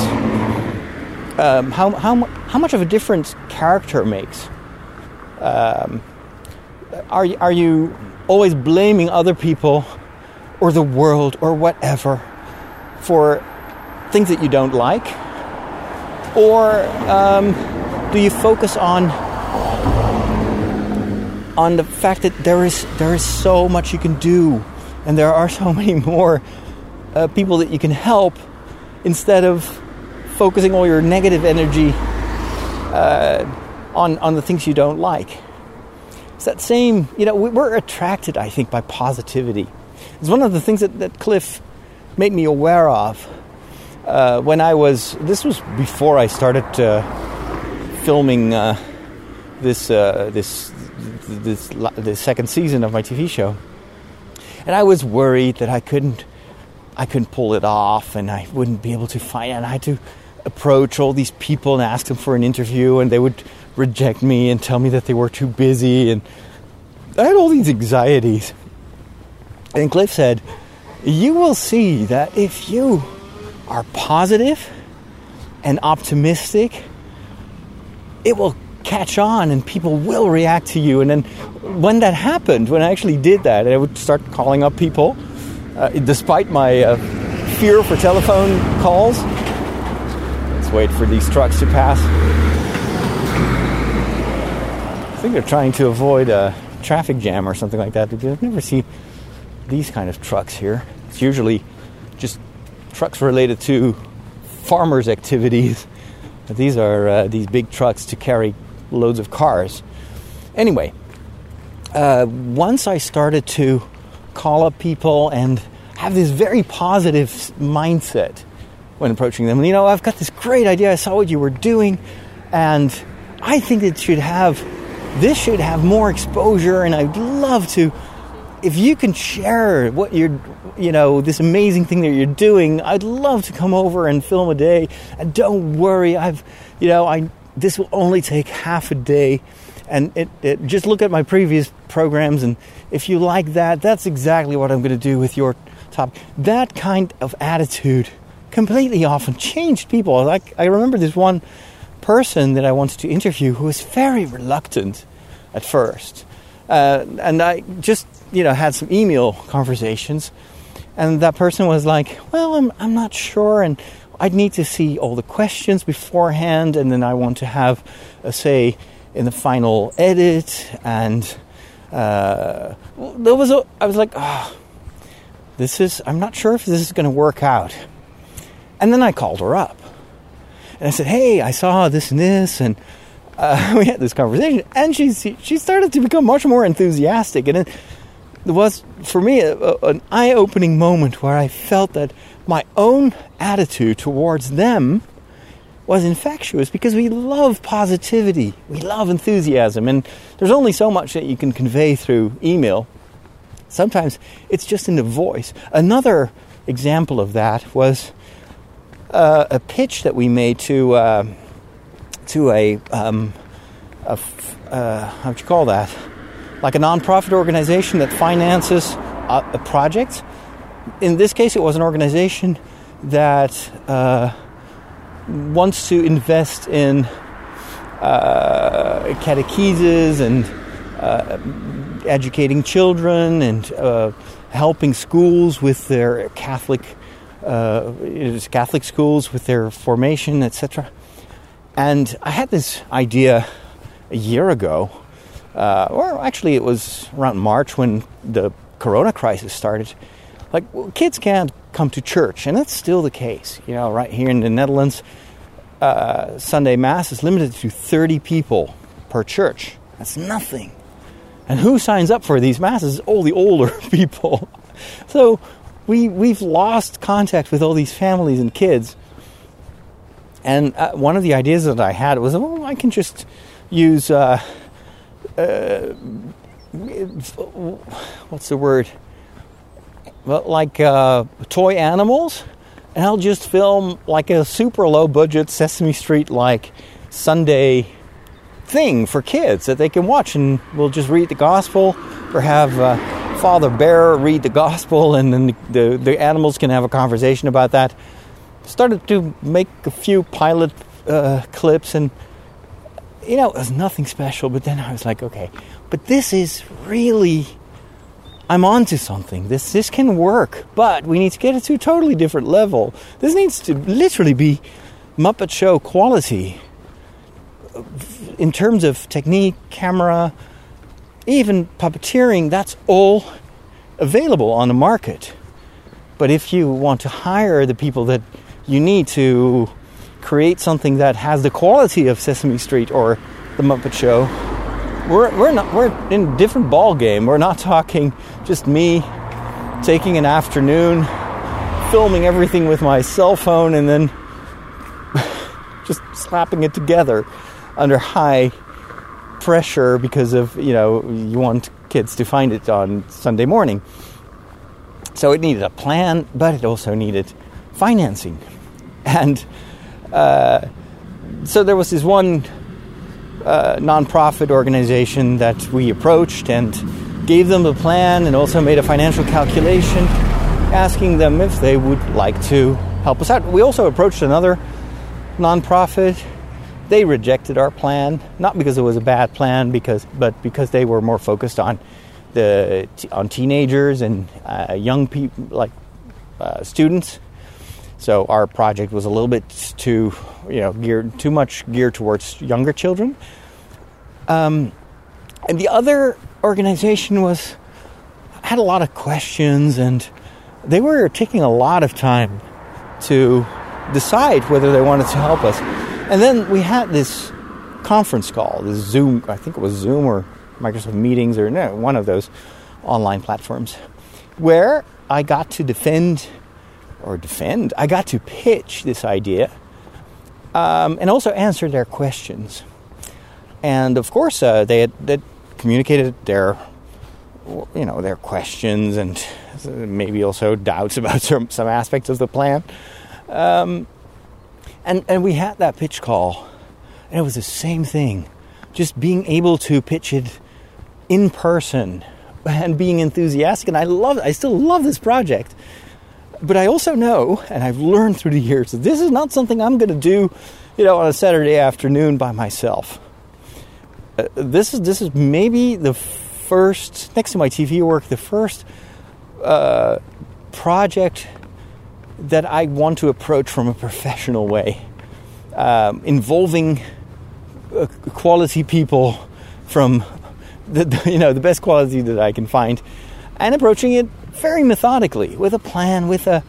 um, how, how, how much of a difference character makes. Um, are, are you always blaming other people or the world or whatever for things that you don't like? Or um, do you focus on on the fact that there is there is so much you can do, and there are so (laughs) many more uh, people that you can help, instead of focusing all your negative energy uh, on on the things you don't like? It's that same, you know, we're attracted, I think, by positivity. It's one of the things that, that Cliff made me aware of uh, when I was. This was before I started uh, filming uh, this uh, this this the second season of my TV show, and I was worried that I couldn't I couldn't pull it off, and I wouldn't be able to find. And I had to approach all these people and ask them for an interview, and they would reject me and tell me that they were too busy, and I had all these anxieties. And Cliff said, You will see that if you are positive and optimistic, it will catch on and people will react to you. And then when that happened, when I actually did that, I would start calling up people, uh, despite my uh, fear for telephone calls. Let's wait for these trucks to pass. I think they're trying to avoid a traffic jam or something like that I've never seen these kind of trucks here. It's usually just trucks related to farmers' activities. (laughs) These are uh, these big trucks to carry loads of cars. Anyway, uh, once I started to call up people and have this very positive mindset when approaching them, you know, I've got this great idea. I saw what you were doing, and I think it should have this should have more exposure, and I'd love to if you can share what you're, you know, this amazing thing that you're doing, I'd love to come over and film a day. And don't worry, I've, you know, I this will only take half a day. And it, it, just look at my previous programs, and if you like that, that's exactly what I'm going to do with your topic. That kind of attitude completely often changed people. Like I remember this one person that I wanted to interview who was very reluctant at first. Uh, and I just you know, had some email conversations, and that person was like, "Well, I'm I'm not sure, and I'd need to see all the questions beforehand, and then I want to have a say in the final edit, and uh, there was a, I was like, oh, this is, I'm not sure if this is going to work out. And then I called her up. And I said, hey, I saw this and this, and uh, (laughs) we had this conversation. And she, she started to become much more enthusiastic. And it, it was, for me, a, a, an eye opening moment where I felt that my own attitude towards them was infectious because we love positivity, we love enthusiasm, and there's only so much that you can convey through email. Sometimes it's just in the voice. Another example of that was uh, a pitch that we made to uh, to a, um, a uh, how would you call that? Like a nonprofit organization that finances a, a project. In this case, it was an organization that uh, wants to invest in uh, catechesis and uh, educating children and uh, helping schools with their Catholic uh, Catholic schools with their formation, etc. And I had this idea a year ago, uh, or actually it was around March when the Corona crisis started. Like well, kids can't come to church, and that's still the case. You know, right here in the Netherlands, uh, Sunday Mass is limited to 30 people per church. That's nothing. And who signs up for these masses? All the older (laughs) people. So we we've lost contact with all these families and kids. And uh, one of the ideas that I had was, well, I can just use uh, uh, what's the word? Like uh, toy animals, and I'll just film like a super low budget Sesame Street like Sunday thing for kids that they can watch, and we'll just read the gospel or have uh, Father Bear read the gospel, (laughs) and then the, the, the, animals can have a conversation about that. Started to make a few pilot uh, clips, and you know, it was nothing special, but then I was like, okay, but this is really I'm onto something. This this can work, but we need to get it to a totally different level. This needs to literally be Muppet Show quality in terms of technique, camera, even puppeteering. That's all available on the market. But if you want to hire the people that you need to create something that has the quality of Sesame Street or the Muppet Show, we're we're not we're in a different ball game. We're not talking just me taking an afternoon, filming everything with my cell phone, and then (laughs) just slapping it together under high pressure because of you know you want kids to find it on Sunday morning. So it needed a plan, but it also needed financing, (laughs) and uh, so there was this one uh, nonprofit organization that we approached and gave them the plan and also made a financial calculation asking them if they would like to help us out. We also approached another nonprofit. They rejected our plan, not because it was a bad plan, because but because they were more focused on the on teenagers and uh, young people, like uh, students. So our project was a little bit too, you know, geared too much geared towards younger children. Um, and the other organization was had a lot of questions, and they were taking a lot of time to decide whether they wanted to help us. And then we had this conference call, this Zoom. I think it was Zoom or Microsoft Meetings or no, one of those online platforms, where I got to defend or defend, I got to pitch this idea um, and also answer their questions. And of course, uh, they had they communicated their you know their questions and maybe also (laughs) doubts about some, some aspects of the plan. Um, and and we had that pitch call, and it was the same thing, just being able to pitch it in person (laughs) and being enthusiastic. And I love, I still love this project. But I also know, and I've learned through the years, that this is not something I'm going to do, you know, on a Saturday afternoon by myself. Uh, this is this is maybe the first, next to my TV work, the first uh, project that I want to approach from a professional way, um, involving uh, quality people from the, the, you know the best quality that I can find, and approaching it very methodically with a plan, with a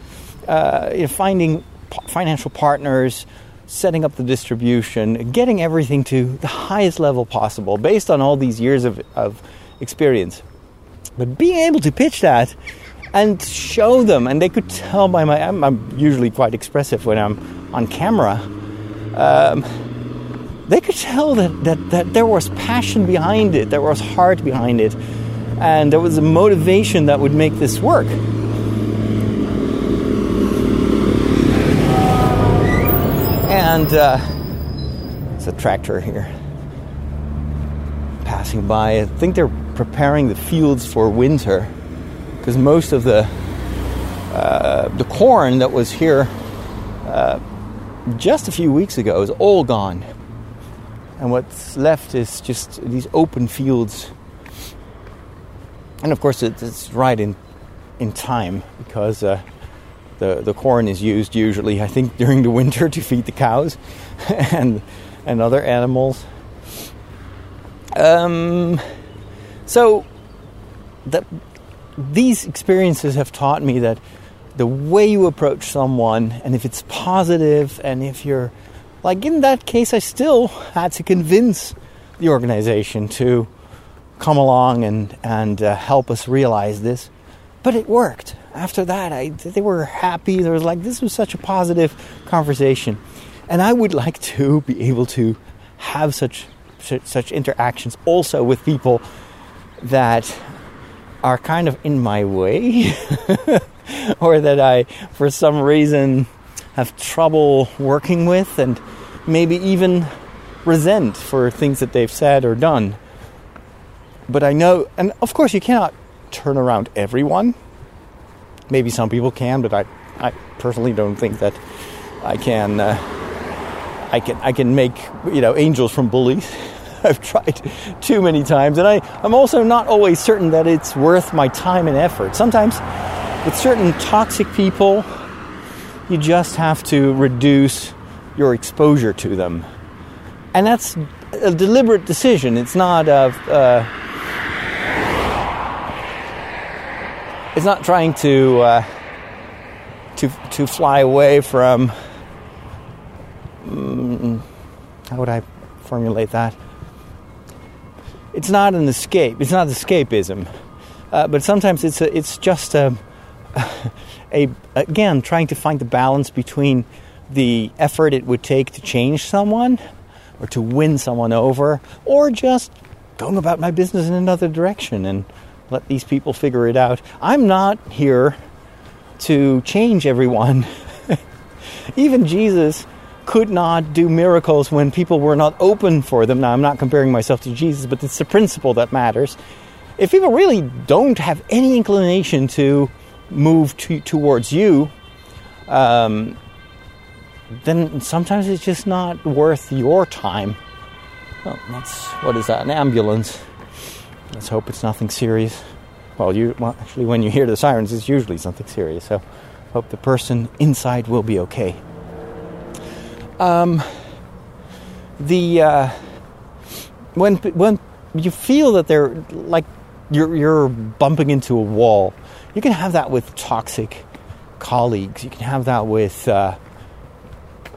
uh, you know, finding p- financial partners, setting up the distribution, getting everything to the highest level possible based on all these years of, of experience. But being able to pitch that and show them, and they could tell by my, I'm, I'm usually quite expressive when I'm on camera. Um, they could tell that, that, that there was passion behind it, there was heart behind it, and there was a motivation that would make this work. And uh, it's a tractor here passing by. I think they're preparing the fields for winter because most of the uh, the corn that was here uh, just a few weeks ago is all gone and what's left is just these open fields. And of course, it's right in in time because uh, the the corn is used usually, I think, during the winter to feed the cows (laughs) and and other animals. Um, so that these experiences have taught me that the way you approach someone, and if it's positive, and if you're like in that case, I still had to convince the organization to come along and and uh, help us realize this. But it worked. After that, I, they were happy. There was like this was such a positive conversation, and I would (laughs) like to be able to have such such, such interactions also with people that are kind of in my way, (laughs) or that I, for some reason, have trouble working with and maybe even resent for things that they've said or done. But I know, and of course, you cannot turn around everyone. Maybe some people can, but I, I personally don't think that I can. Uh, I can I can make you know angels from bullies. (laughs) I've tried too many times, and I, I'm also not always certain that it's worth my time and effort. Sometimes, with certain toxic people, you just have to reduce your exposure to them. And that's a deliberate decision. It's not a. Uh, it's not trying to uh, to to fly away from. Um, how would I formulate that? It's not an escape. It's not escapism, uh, but sometimes it's a, it's just a (laughs) a again trying to find the balance between the effort it would take to change someone or to win someone over or just going about my business in another direction and let these people figure it out. I'm not here to change everyone. (laughs) Even Jesus could not do miracles when people were not open for them. Now, I'm not comparing myself to Jesus, but it's the principle that matters. If people really don't have any inclination to move to, towards you, um, then sometimes it's just not worth your time. Well, that's what is that? An ambulance. Let's hope it's nothing serious. Well, you well, actually, when you hear the sirens, it's usually something serious. So, hope the person inside will be okay. Um, the uh, when when you feel that they're like you're you're bumping into a wall, you can have that with toxic colleagues. You can have that with uh,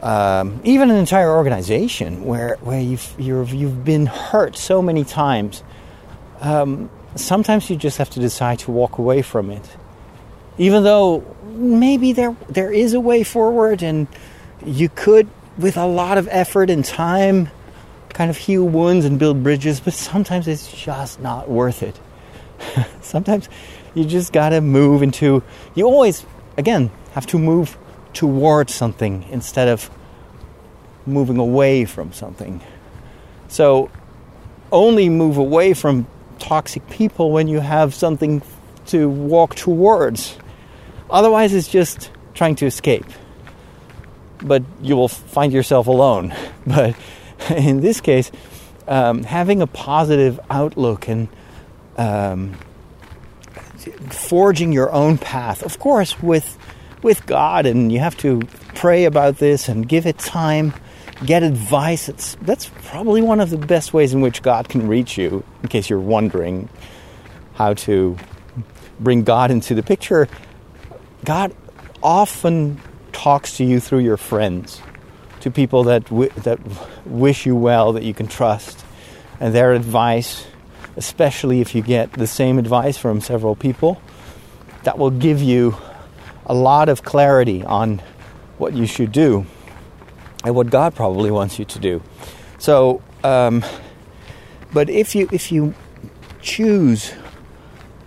um, even an entire organization where where you've you've you've been hurt so many times. Um, sometimes you just have to decide to walk away from it, even though maybe there there is a way forward, and you could, with a lot of effort and time, kind of heal wounds and build bridges. But sometimes it's just not worth it. (laughs) sometimes you just gotta move into. You always, again, have to move towards something instead of moving away from something. So only move away from toxic people when you have something to walk towards. Otherwise, it's just trying to escape. But you will find yourself alone. (laughs) But (laughs) in this case, um, having a positive outlook and um, forging your own path, of course, with with God, and you have to pray about this and give it time get advice. It's, that's probably one of the best ways in which God can reach you, in case you're wondering how to bring God into the picture. God often talks to you through your friends, to people that, w- that wish you well, that you can trust, and their advice, especially if you get the same advice from several people, that will give you a lot of clarity on what you should do and what God probably (laughs) wants you to do. So, um, but if you if you choose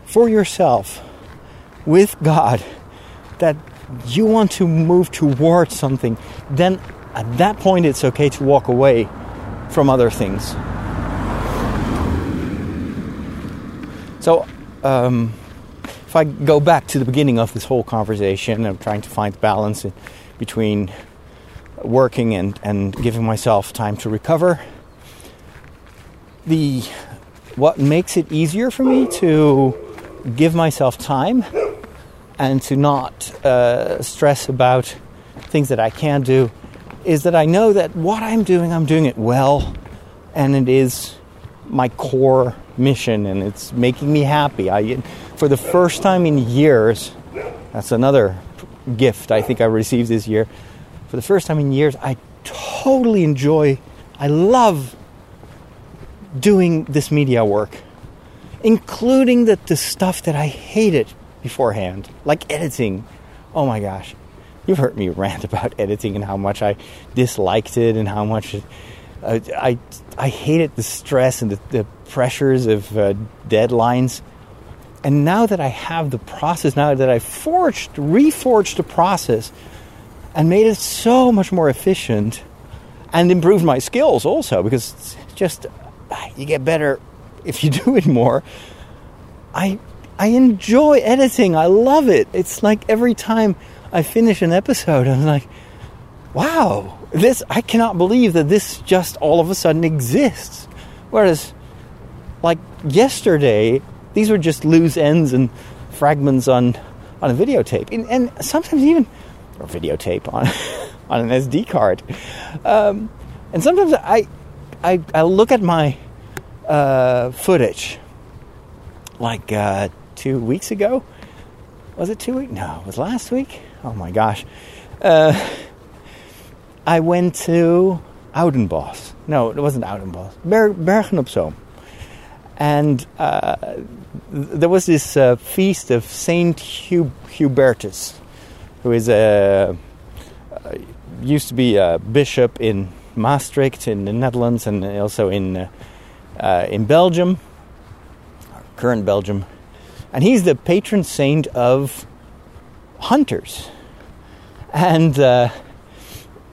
for yourself with God that you want to move towards something, then at that point it's okay to walk away from other things. So, um, if I go back to the beginning of this whole conversation, I'm trying to find balance between working and, and giving myself time to recover. The what makes it easier for me to give myself time and to not uh, stress about things that I can do is that I know that what I'm doing, I'm doing it well, and it is my core mission, and it's making me happy. I, for the first time in years, that's another gift I think I received this year for the first time in years, I totally enjoy, I love doing this media work, including the, the stuff that I hated beforehand, like editing. Oh my gosh. You've heard me (laughs) rant about editing and how much I disliked it and how much it, uh, I, I hated the stress and the, the pressures of uh, deadlines. And now that I have the process, now that I forged, reforged the process and made it so much more efficient and improved my skills also because just ah, you get better if you (laughs) do it more. I I enjoy editing. I love it. It's like every time I finish an episode, I'm like, wow, this I cannot believe that this just all of a sudden exists. Whereas, like yesterday, these were just loose ends and fragments on on a videotape, and, and sometimes even or videotape on (laughs) on an SD card. Um, and sometimes I, I I look at my uh, footage like uh, two weeks ago. Was it two weeks? No, it was last week. Oh my gosh. Uh, I went to Oudenbosch. No, it wasn't Oudenbosch. Ber- Bergen op Zoom. And uh, there was this uh, feast of Saint Hub- Hubertus who is a uh, used to be a bishop in Maastricht in the Netherlands and also in uh, uh, in Belgium, current Belgium, and he's the patron saint of hunters. And uh,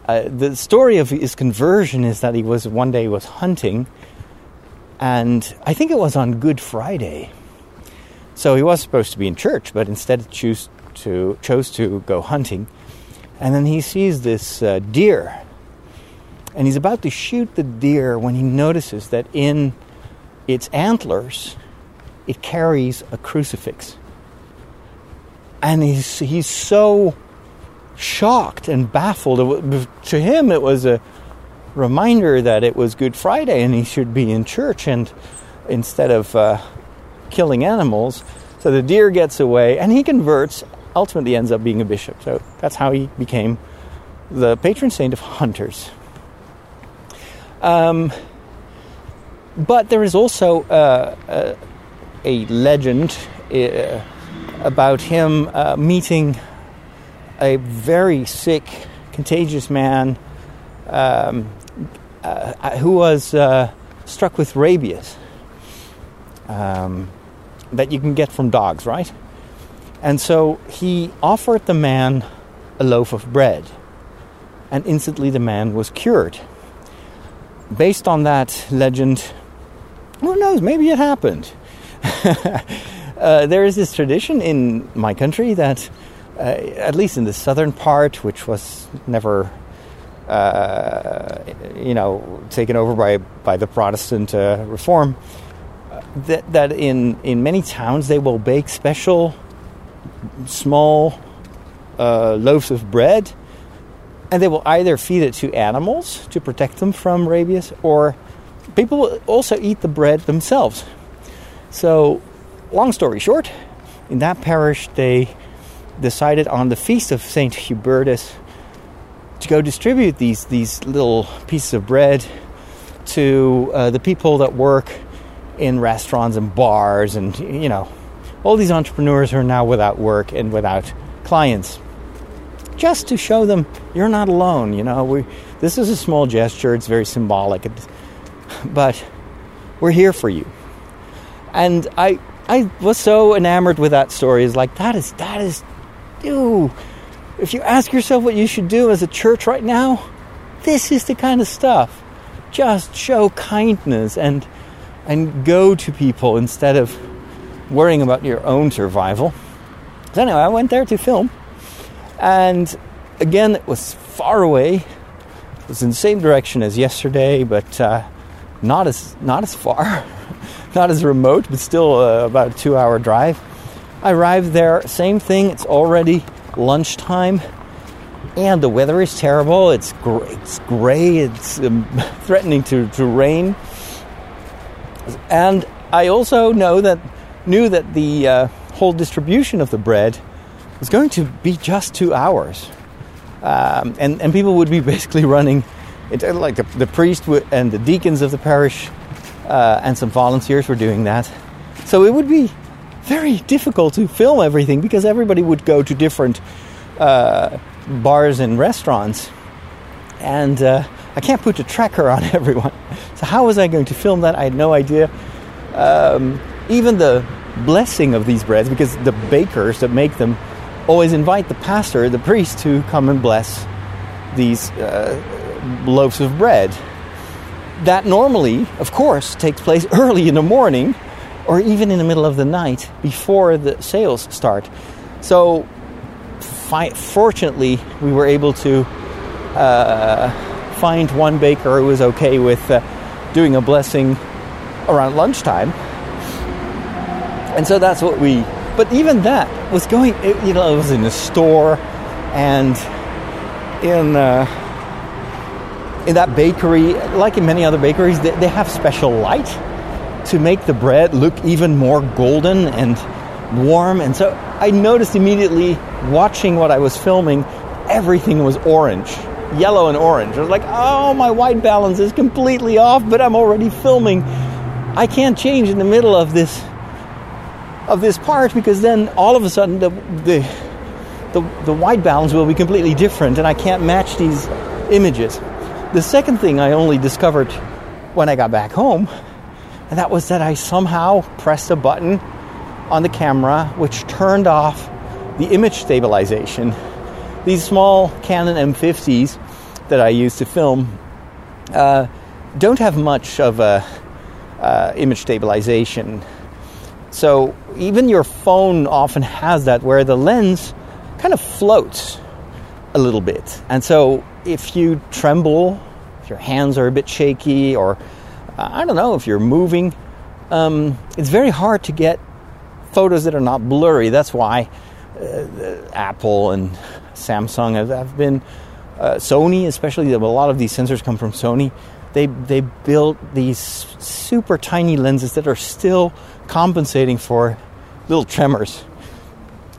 uh, the story of his conversion is that he was one day was hunting, and I think it was on Good Friday. So he was supposed to be in church, but instead chose to chose to go hunting, and then he sees this uh, deer, and he's about to shoot the deer when he notices that in its antlers it carries a crucifix, and he's he's so shocked and baffled. To him, it was a reminder that it was Good Friday and he should be in church and instead of uh, killing animals. So the deer gets away and he converts ultimately ends up being a bishop. So that's how he became the patron saint of hunters. Um, but there is also uh, uh, a legend uh, about him uh, meeting a very sick, contagious man um, uh, who was uh, struck with rabies um, that you can get from dogs, right? And so he offered the man a loaf of bread, and instantly the man was cured. Based on that legend, who knows, maybe it happened. (laughs) uh, there is this tradition in my country that, uh, at least in the southern part, which was never, uh, you know, taken over by, by the Protestant uh, reform, that, that in, in many towns they will bake special small uh, loaves of bread and they will either feed it to animals to protect them from rabies, or people will also eat the bread themselves. So, long story short, in that parish, they decided on the feast of Saint Hubertus to go distribute these these little pieces of bread to uh, the people that work in restaurants and bars, and you know, all these entrepreneurs are now without work and without clients just to show them you're not alone. You know, we this is a small gesture. It's very symbolic, but we're here for you. And I I was so enamored with that story. Is like that is that is, ew. If you ask yourself what you should do as a church right now, this is the kind of stuff. Just show kindness and and go to people instead of worrying about your own survival. So anyway, I went there to film and again, it was far away. It was in the same direction as yesterday, but uh, not as not as far, (laughs) not as remote, but still uh, about a two-hour drive. I arrived there, same thing. It's already lunchtime, and the weather is terrible. It's gray. It's, gray, it's um, (laughs) threatening to, to rain, and I also know that knew that the uh, whole distribution of the bread was going to be just two hours. Um, and, and people would be basically running, it, like the, the priest and the deacons of the parish uh, and some volunteers were doing that. So it would be very difficult to film everything because everybody would go to different uh, bars and restaurants. And uh, I can't put a tracker on (laughs) everyone. So, how was I going to film that? I had no idea. Um, even the blessing of these breads, because the bakers that make them always invite the pastor, the priest, to come and bless these uh, loaves of bread. That normally, of course, takes place (laughs) early in the morning or even in the middle of the night before the sales start. So, fi- fortunately, we were able to uh, find one baker who was okay with uh, doing a blessing around lunchtime. And so that's what we but even that was going, it, you know, it was in a store and in uh, in that bakery, like in many other bakeries, they, they have special light to make the bread look even more golden and warm. And so I noticed immediately watching what I was filming, everything was orange, yellow and orange. I was like, oh, my white balance is completely off, but I'm already filming. I can't change in the middle of this of this part because then all of a sudden the, the, the, the white balance will be completely different and I can't match these images. The second thing I only discovered when I got back home, and that was that I somehow pressed a button on the camera which turned off the image stabilization. These small Canon M50s that I use to film uh, don't have much of a uh, image stabilization so even your phone often has that where the lens kind of floats a little bit. And so if you tremble, if your hands are a bit shaky, or I don't know, if you're moving, um, it's very hard to get photos that are not blurry. That's why uh, Apple and Samsung have, have been, uh, Sony especially, a lot of these sensors come from Sony. They, they built these super tiny lenses that are still compensating for little tremors.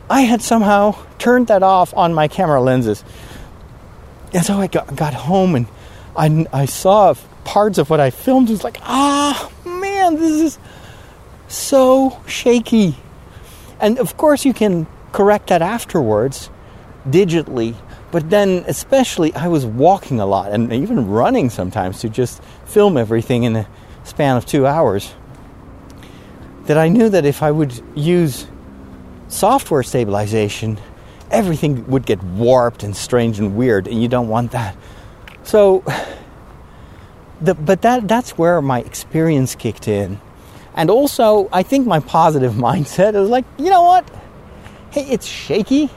I had somehow turned that off on my camera lenses. And so I got, got home and I, I saw parts of what I filmed. It was like, ah, man, this is so shaky. And of course, you can correct that afterwards digitally. But then, especially, I was walking a lot and even running sometimes to just film everything in a span of two hours that I knew that if I would use software stabilization, everything would get warped and strange and weird, and you don't want that. So, the, but that that's where my experience kicked in, and also I think my positive (laughs) mindset is like, you know what? Hey, it's shaky,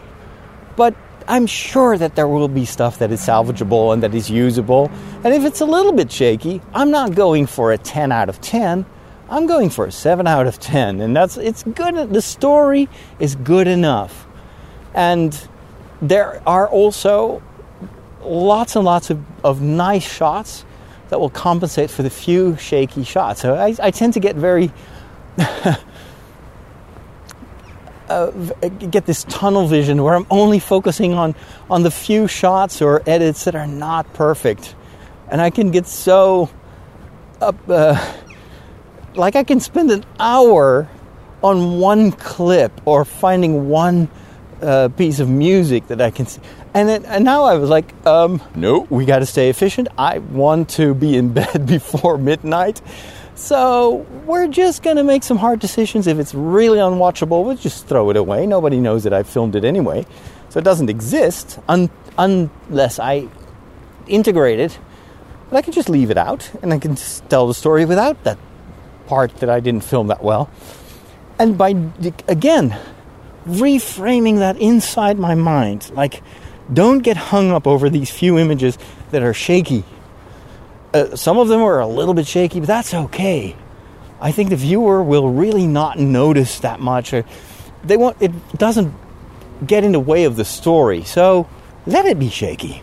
but I'm sure that there will be stuff that is salvageable and that is usable. And if it's a little bit shaky, I'm not going for a 10 out of 10. I'm going for a 7 out of 10 and that's it's good the story is good enough. And there are also lots and lots of, of nice shots that will compensate for the few shaky shots. So I, I tend to get very (laughs) uh, get this tunnel vision where I'm only focusing on on the few shots or edits that are not perfect, and I can get so up. Uh, like I can spend an hour on one clip or finding one uh, piece of music that I can see. And, then, and now I was like, um, no, we got to stay efficient. I want to be in (laughs) bed before midnight. So we're just going to make some hard decisions. If it's really unwatchable, we'll just throw it away. Nobody knows that I filmed it anyway. So it doesn't exist un- unless I integrate it. But I can just leave it out and I can just tell the story without that part that I didn't film that well. And by, again, reframing that inside my mind, like, don't get hung up over these few images that are shaky uh, some of them are a little bit shaky, but that's okay. I think the viewer will really not notice that much. They want it doesn't get in the way of the story, so let it be shaky.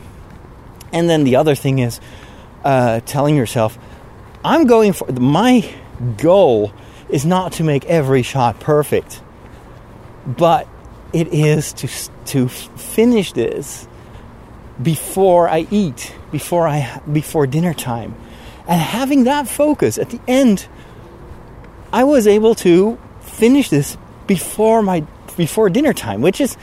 And then the other thing is uh, telling yourself, "I'm going for my goal is not to make every shot perfect, but it is to to finish this before I eat, before I before dinner time. And having that focus at the end, I was able to finish this before my before dinner time, which is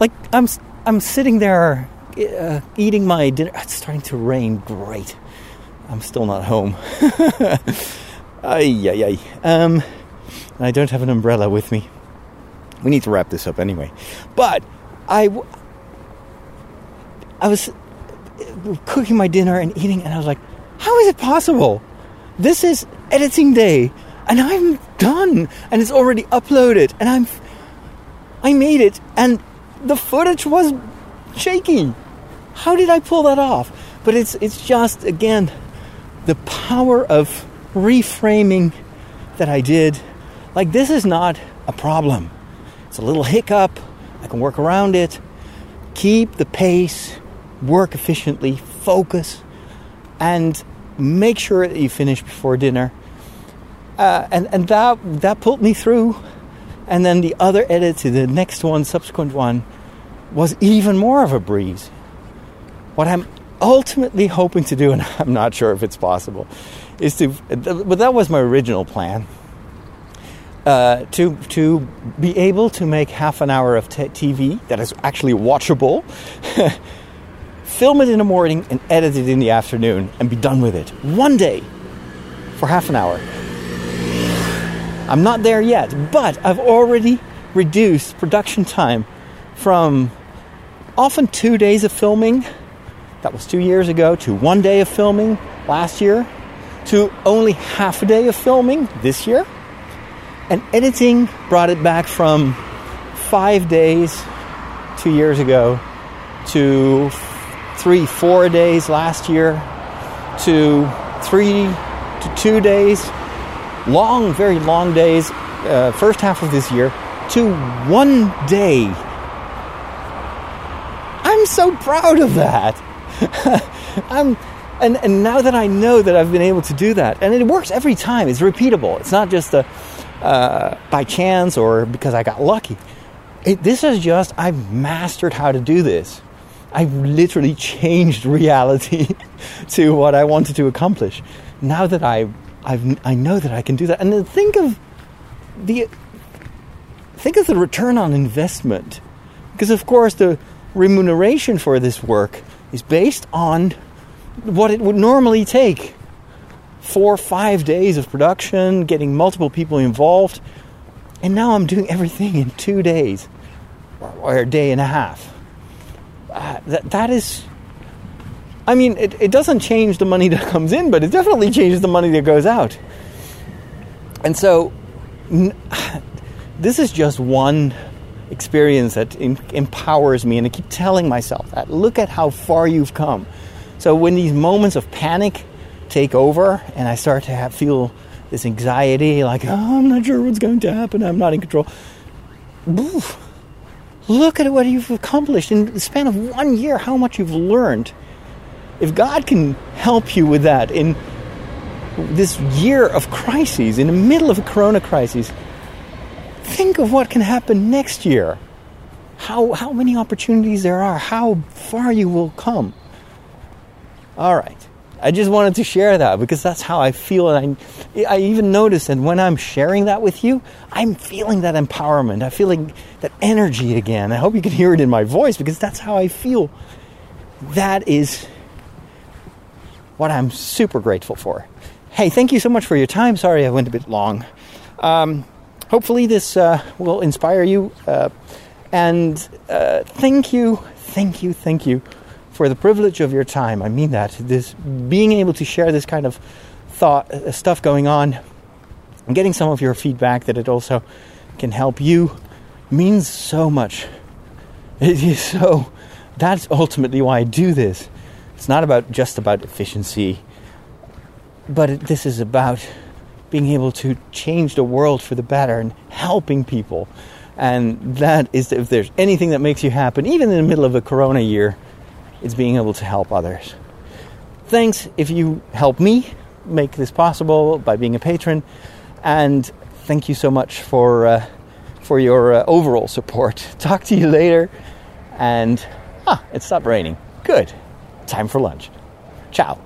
like I'm I'm sitting there uh, eating my dinner. It's starting to rain. Great. I'm still not home. (laughs) ay, ay, ay. Um, I don't have an umbrella with me. We need to wrap this up anyway. But I, I was cooking my dinner and eating, and I was like, how is it possible? This is editing day, and I'm done, and it's already uploaded, and I'm, I made it, and the footage was shaky. How did I pull that off? But it's it's just again the power of reframing that I did. Like this is not a problem. It's a little hiccup. I can work around it. Keep the pace work efficiently, focus, and make sure that you finish before dinner. Uh, and and that that pulled me through. And then the other edit to the next one, subsequent one, was even more of a breeze. What I'm ultimately hoping to do, and (laughs) I'm not sure if it's possible, is to. But that was my original plan. Uh, to to be able to make half an hour of t- TV that is actually watchable (laughs) film it in the morning and edit it in the afternoon and be done with it. One day for half an hour. I'm not there yet, but I've already reduced production time from often two days of filming, that was two years ago, to one day of filming last year, to only half a day of filming this year. And editing brought it back from five days two years ago to three, four days last year to three to two days, long, very long days, uh, first half of this year, to one day. I'm so proud of that. (laughs) I'm, and, and now that I know that I've been able to do that, and it works every time, it's repeatable. It's not just a, uh, by chance or because I got lucky. It, this is just, I've mastered how to do this. I've literally changed (laughs) reality to what I wanted to accomplish. Now that I, I've, I know that I can do that, and then think of the think of the return on investment, because of course the remuneration for this work is based on what it would normally take four five days of production, getting multiple people involved, and now I'm doing everything in two days or a day and a half uh, that that is I mean, it, it doesn't change the money (laughs) that comes in, but it definitely changes the money that goes out. And so, n- (sighs) this is just one experience that empowers me, and I keep telling myself that. Look at how far you've come. So, when these moments of panic take over, and I start to have, feel this anxiety, like, oh, I'm not sure what's going to happen, I'm not in control. Oof, Look at what you've accomplished in the span of one year, how much you've learned. if God can help you with that in this year of crises, in the middle of a corona crisis, think of what can happen next year. How, how many opportunities there are, how far you will come. All right. I just wanted to share that because that's how I feel. And I, I even notice that when I'm sharing that with you, I'm feeling that empowerment. I'm feeling that energy again. I hope you can hear it in my voice because that's how I feel. That is what I'm super grateful for. Hey, thank you so much for your time. Sorry I went a bit long. Um, hopefully, this uh, will inspire you. Uh, and uh, thank you, thank you, thank you for the privilege of your time. I mean that. This being able to share this kind of thought stuff going on, and getting some of your feedback that it also can help you means so much. It is (laughs) so. That's ultimately why I do this. It's not about just about efficiency but it, this is about being able to change the world for the better and helping people. And that is, if there's anything that makes you happen, even in the middle of a corona year, it's being able to help others. Thanks if you help me make this possible by being a patron. And thank you so much for, uh, for your uh, overall support. (laughs) Talk to you later. And, ah, it stopped raining. Good. Time for lunch. Ciao.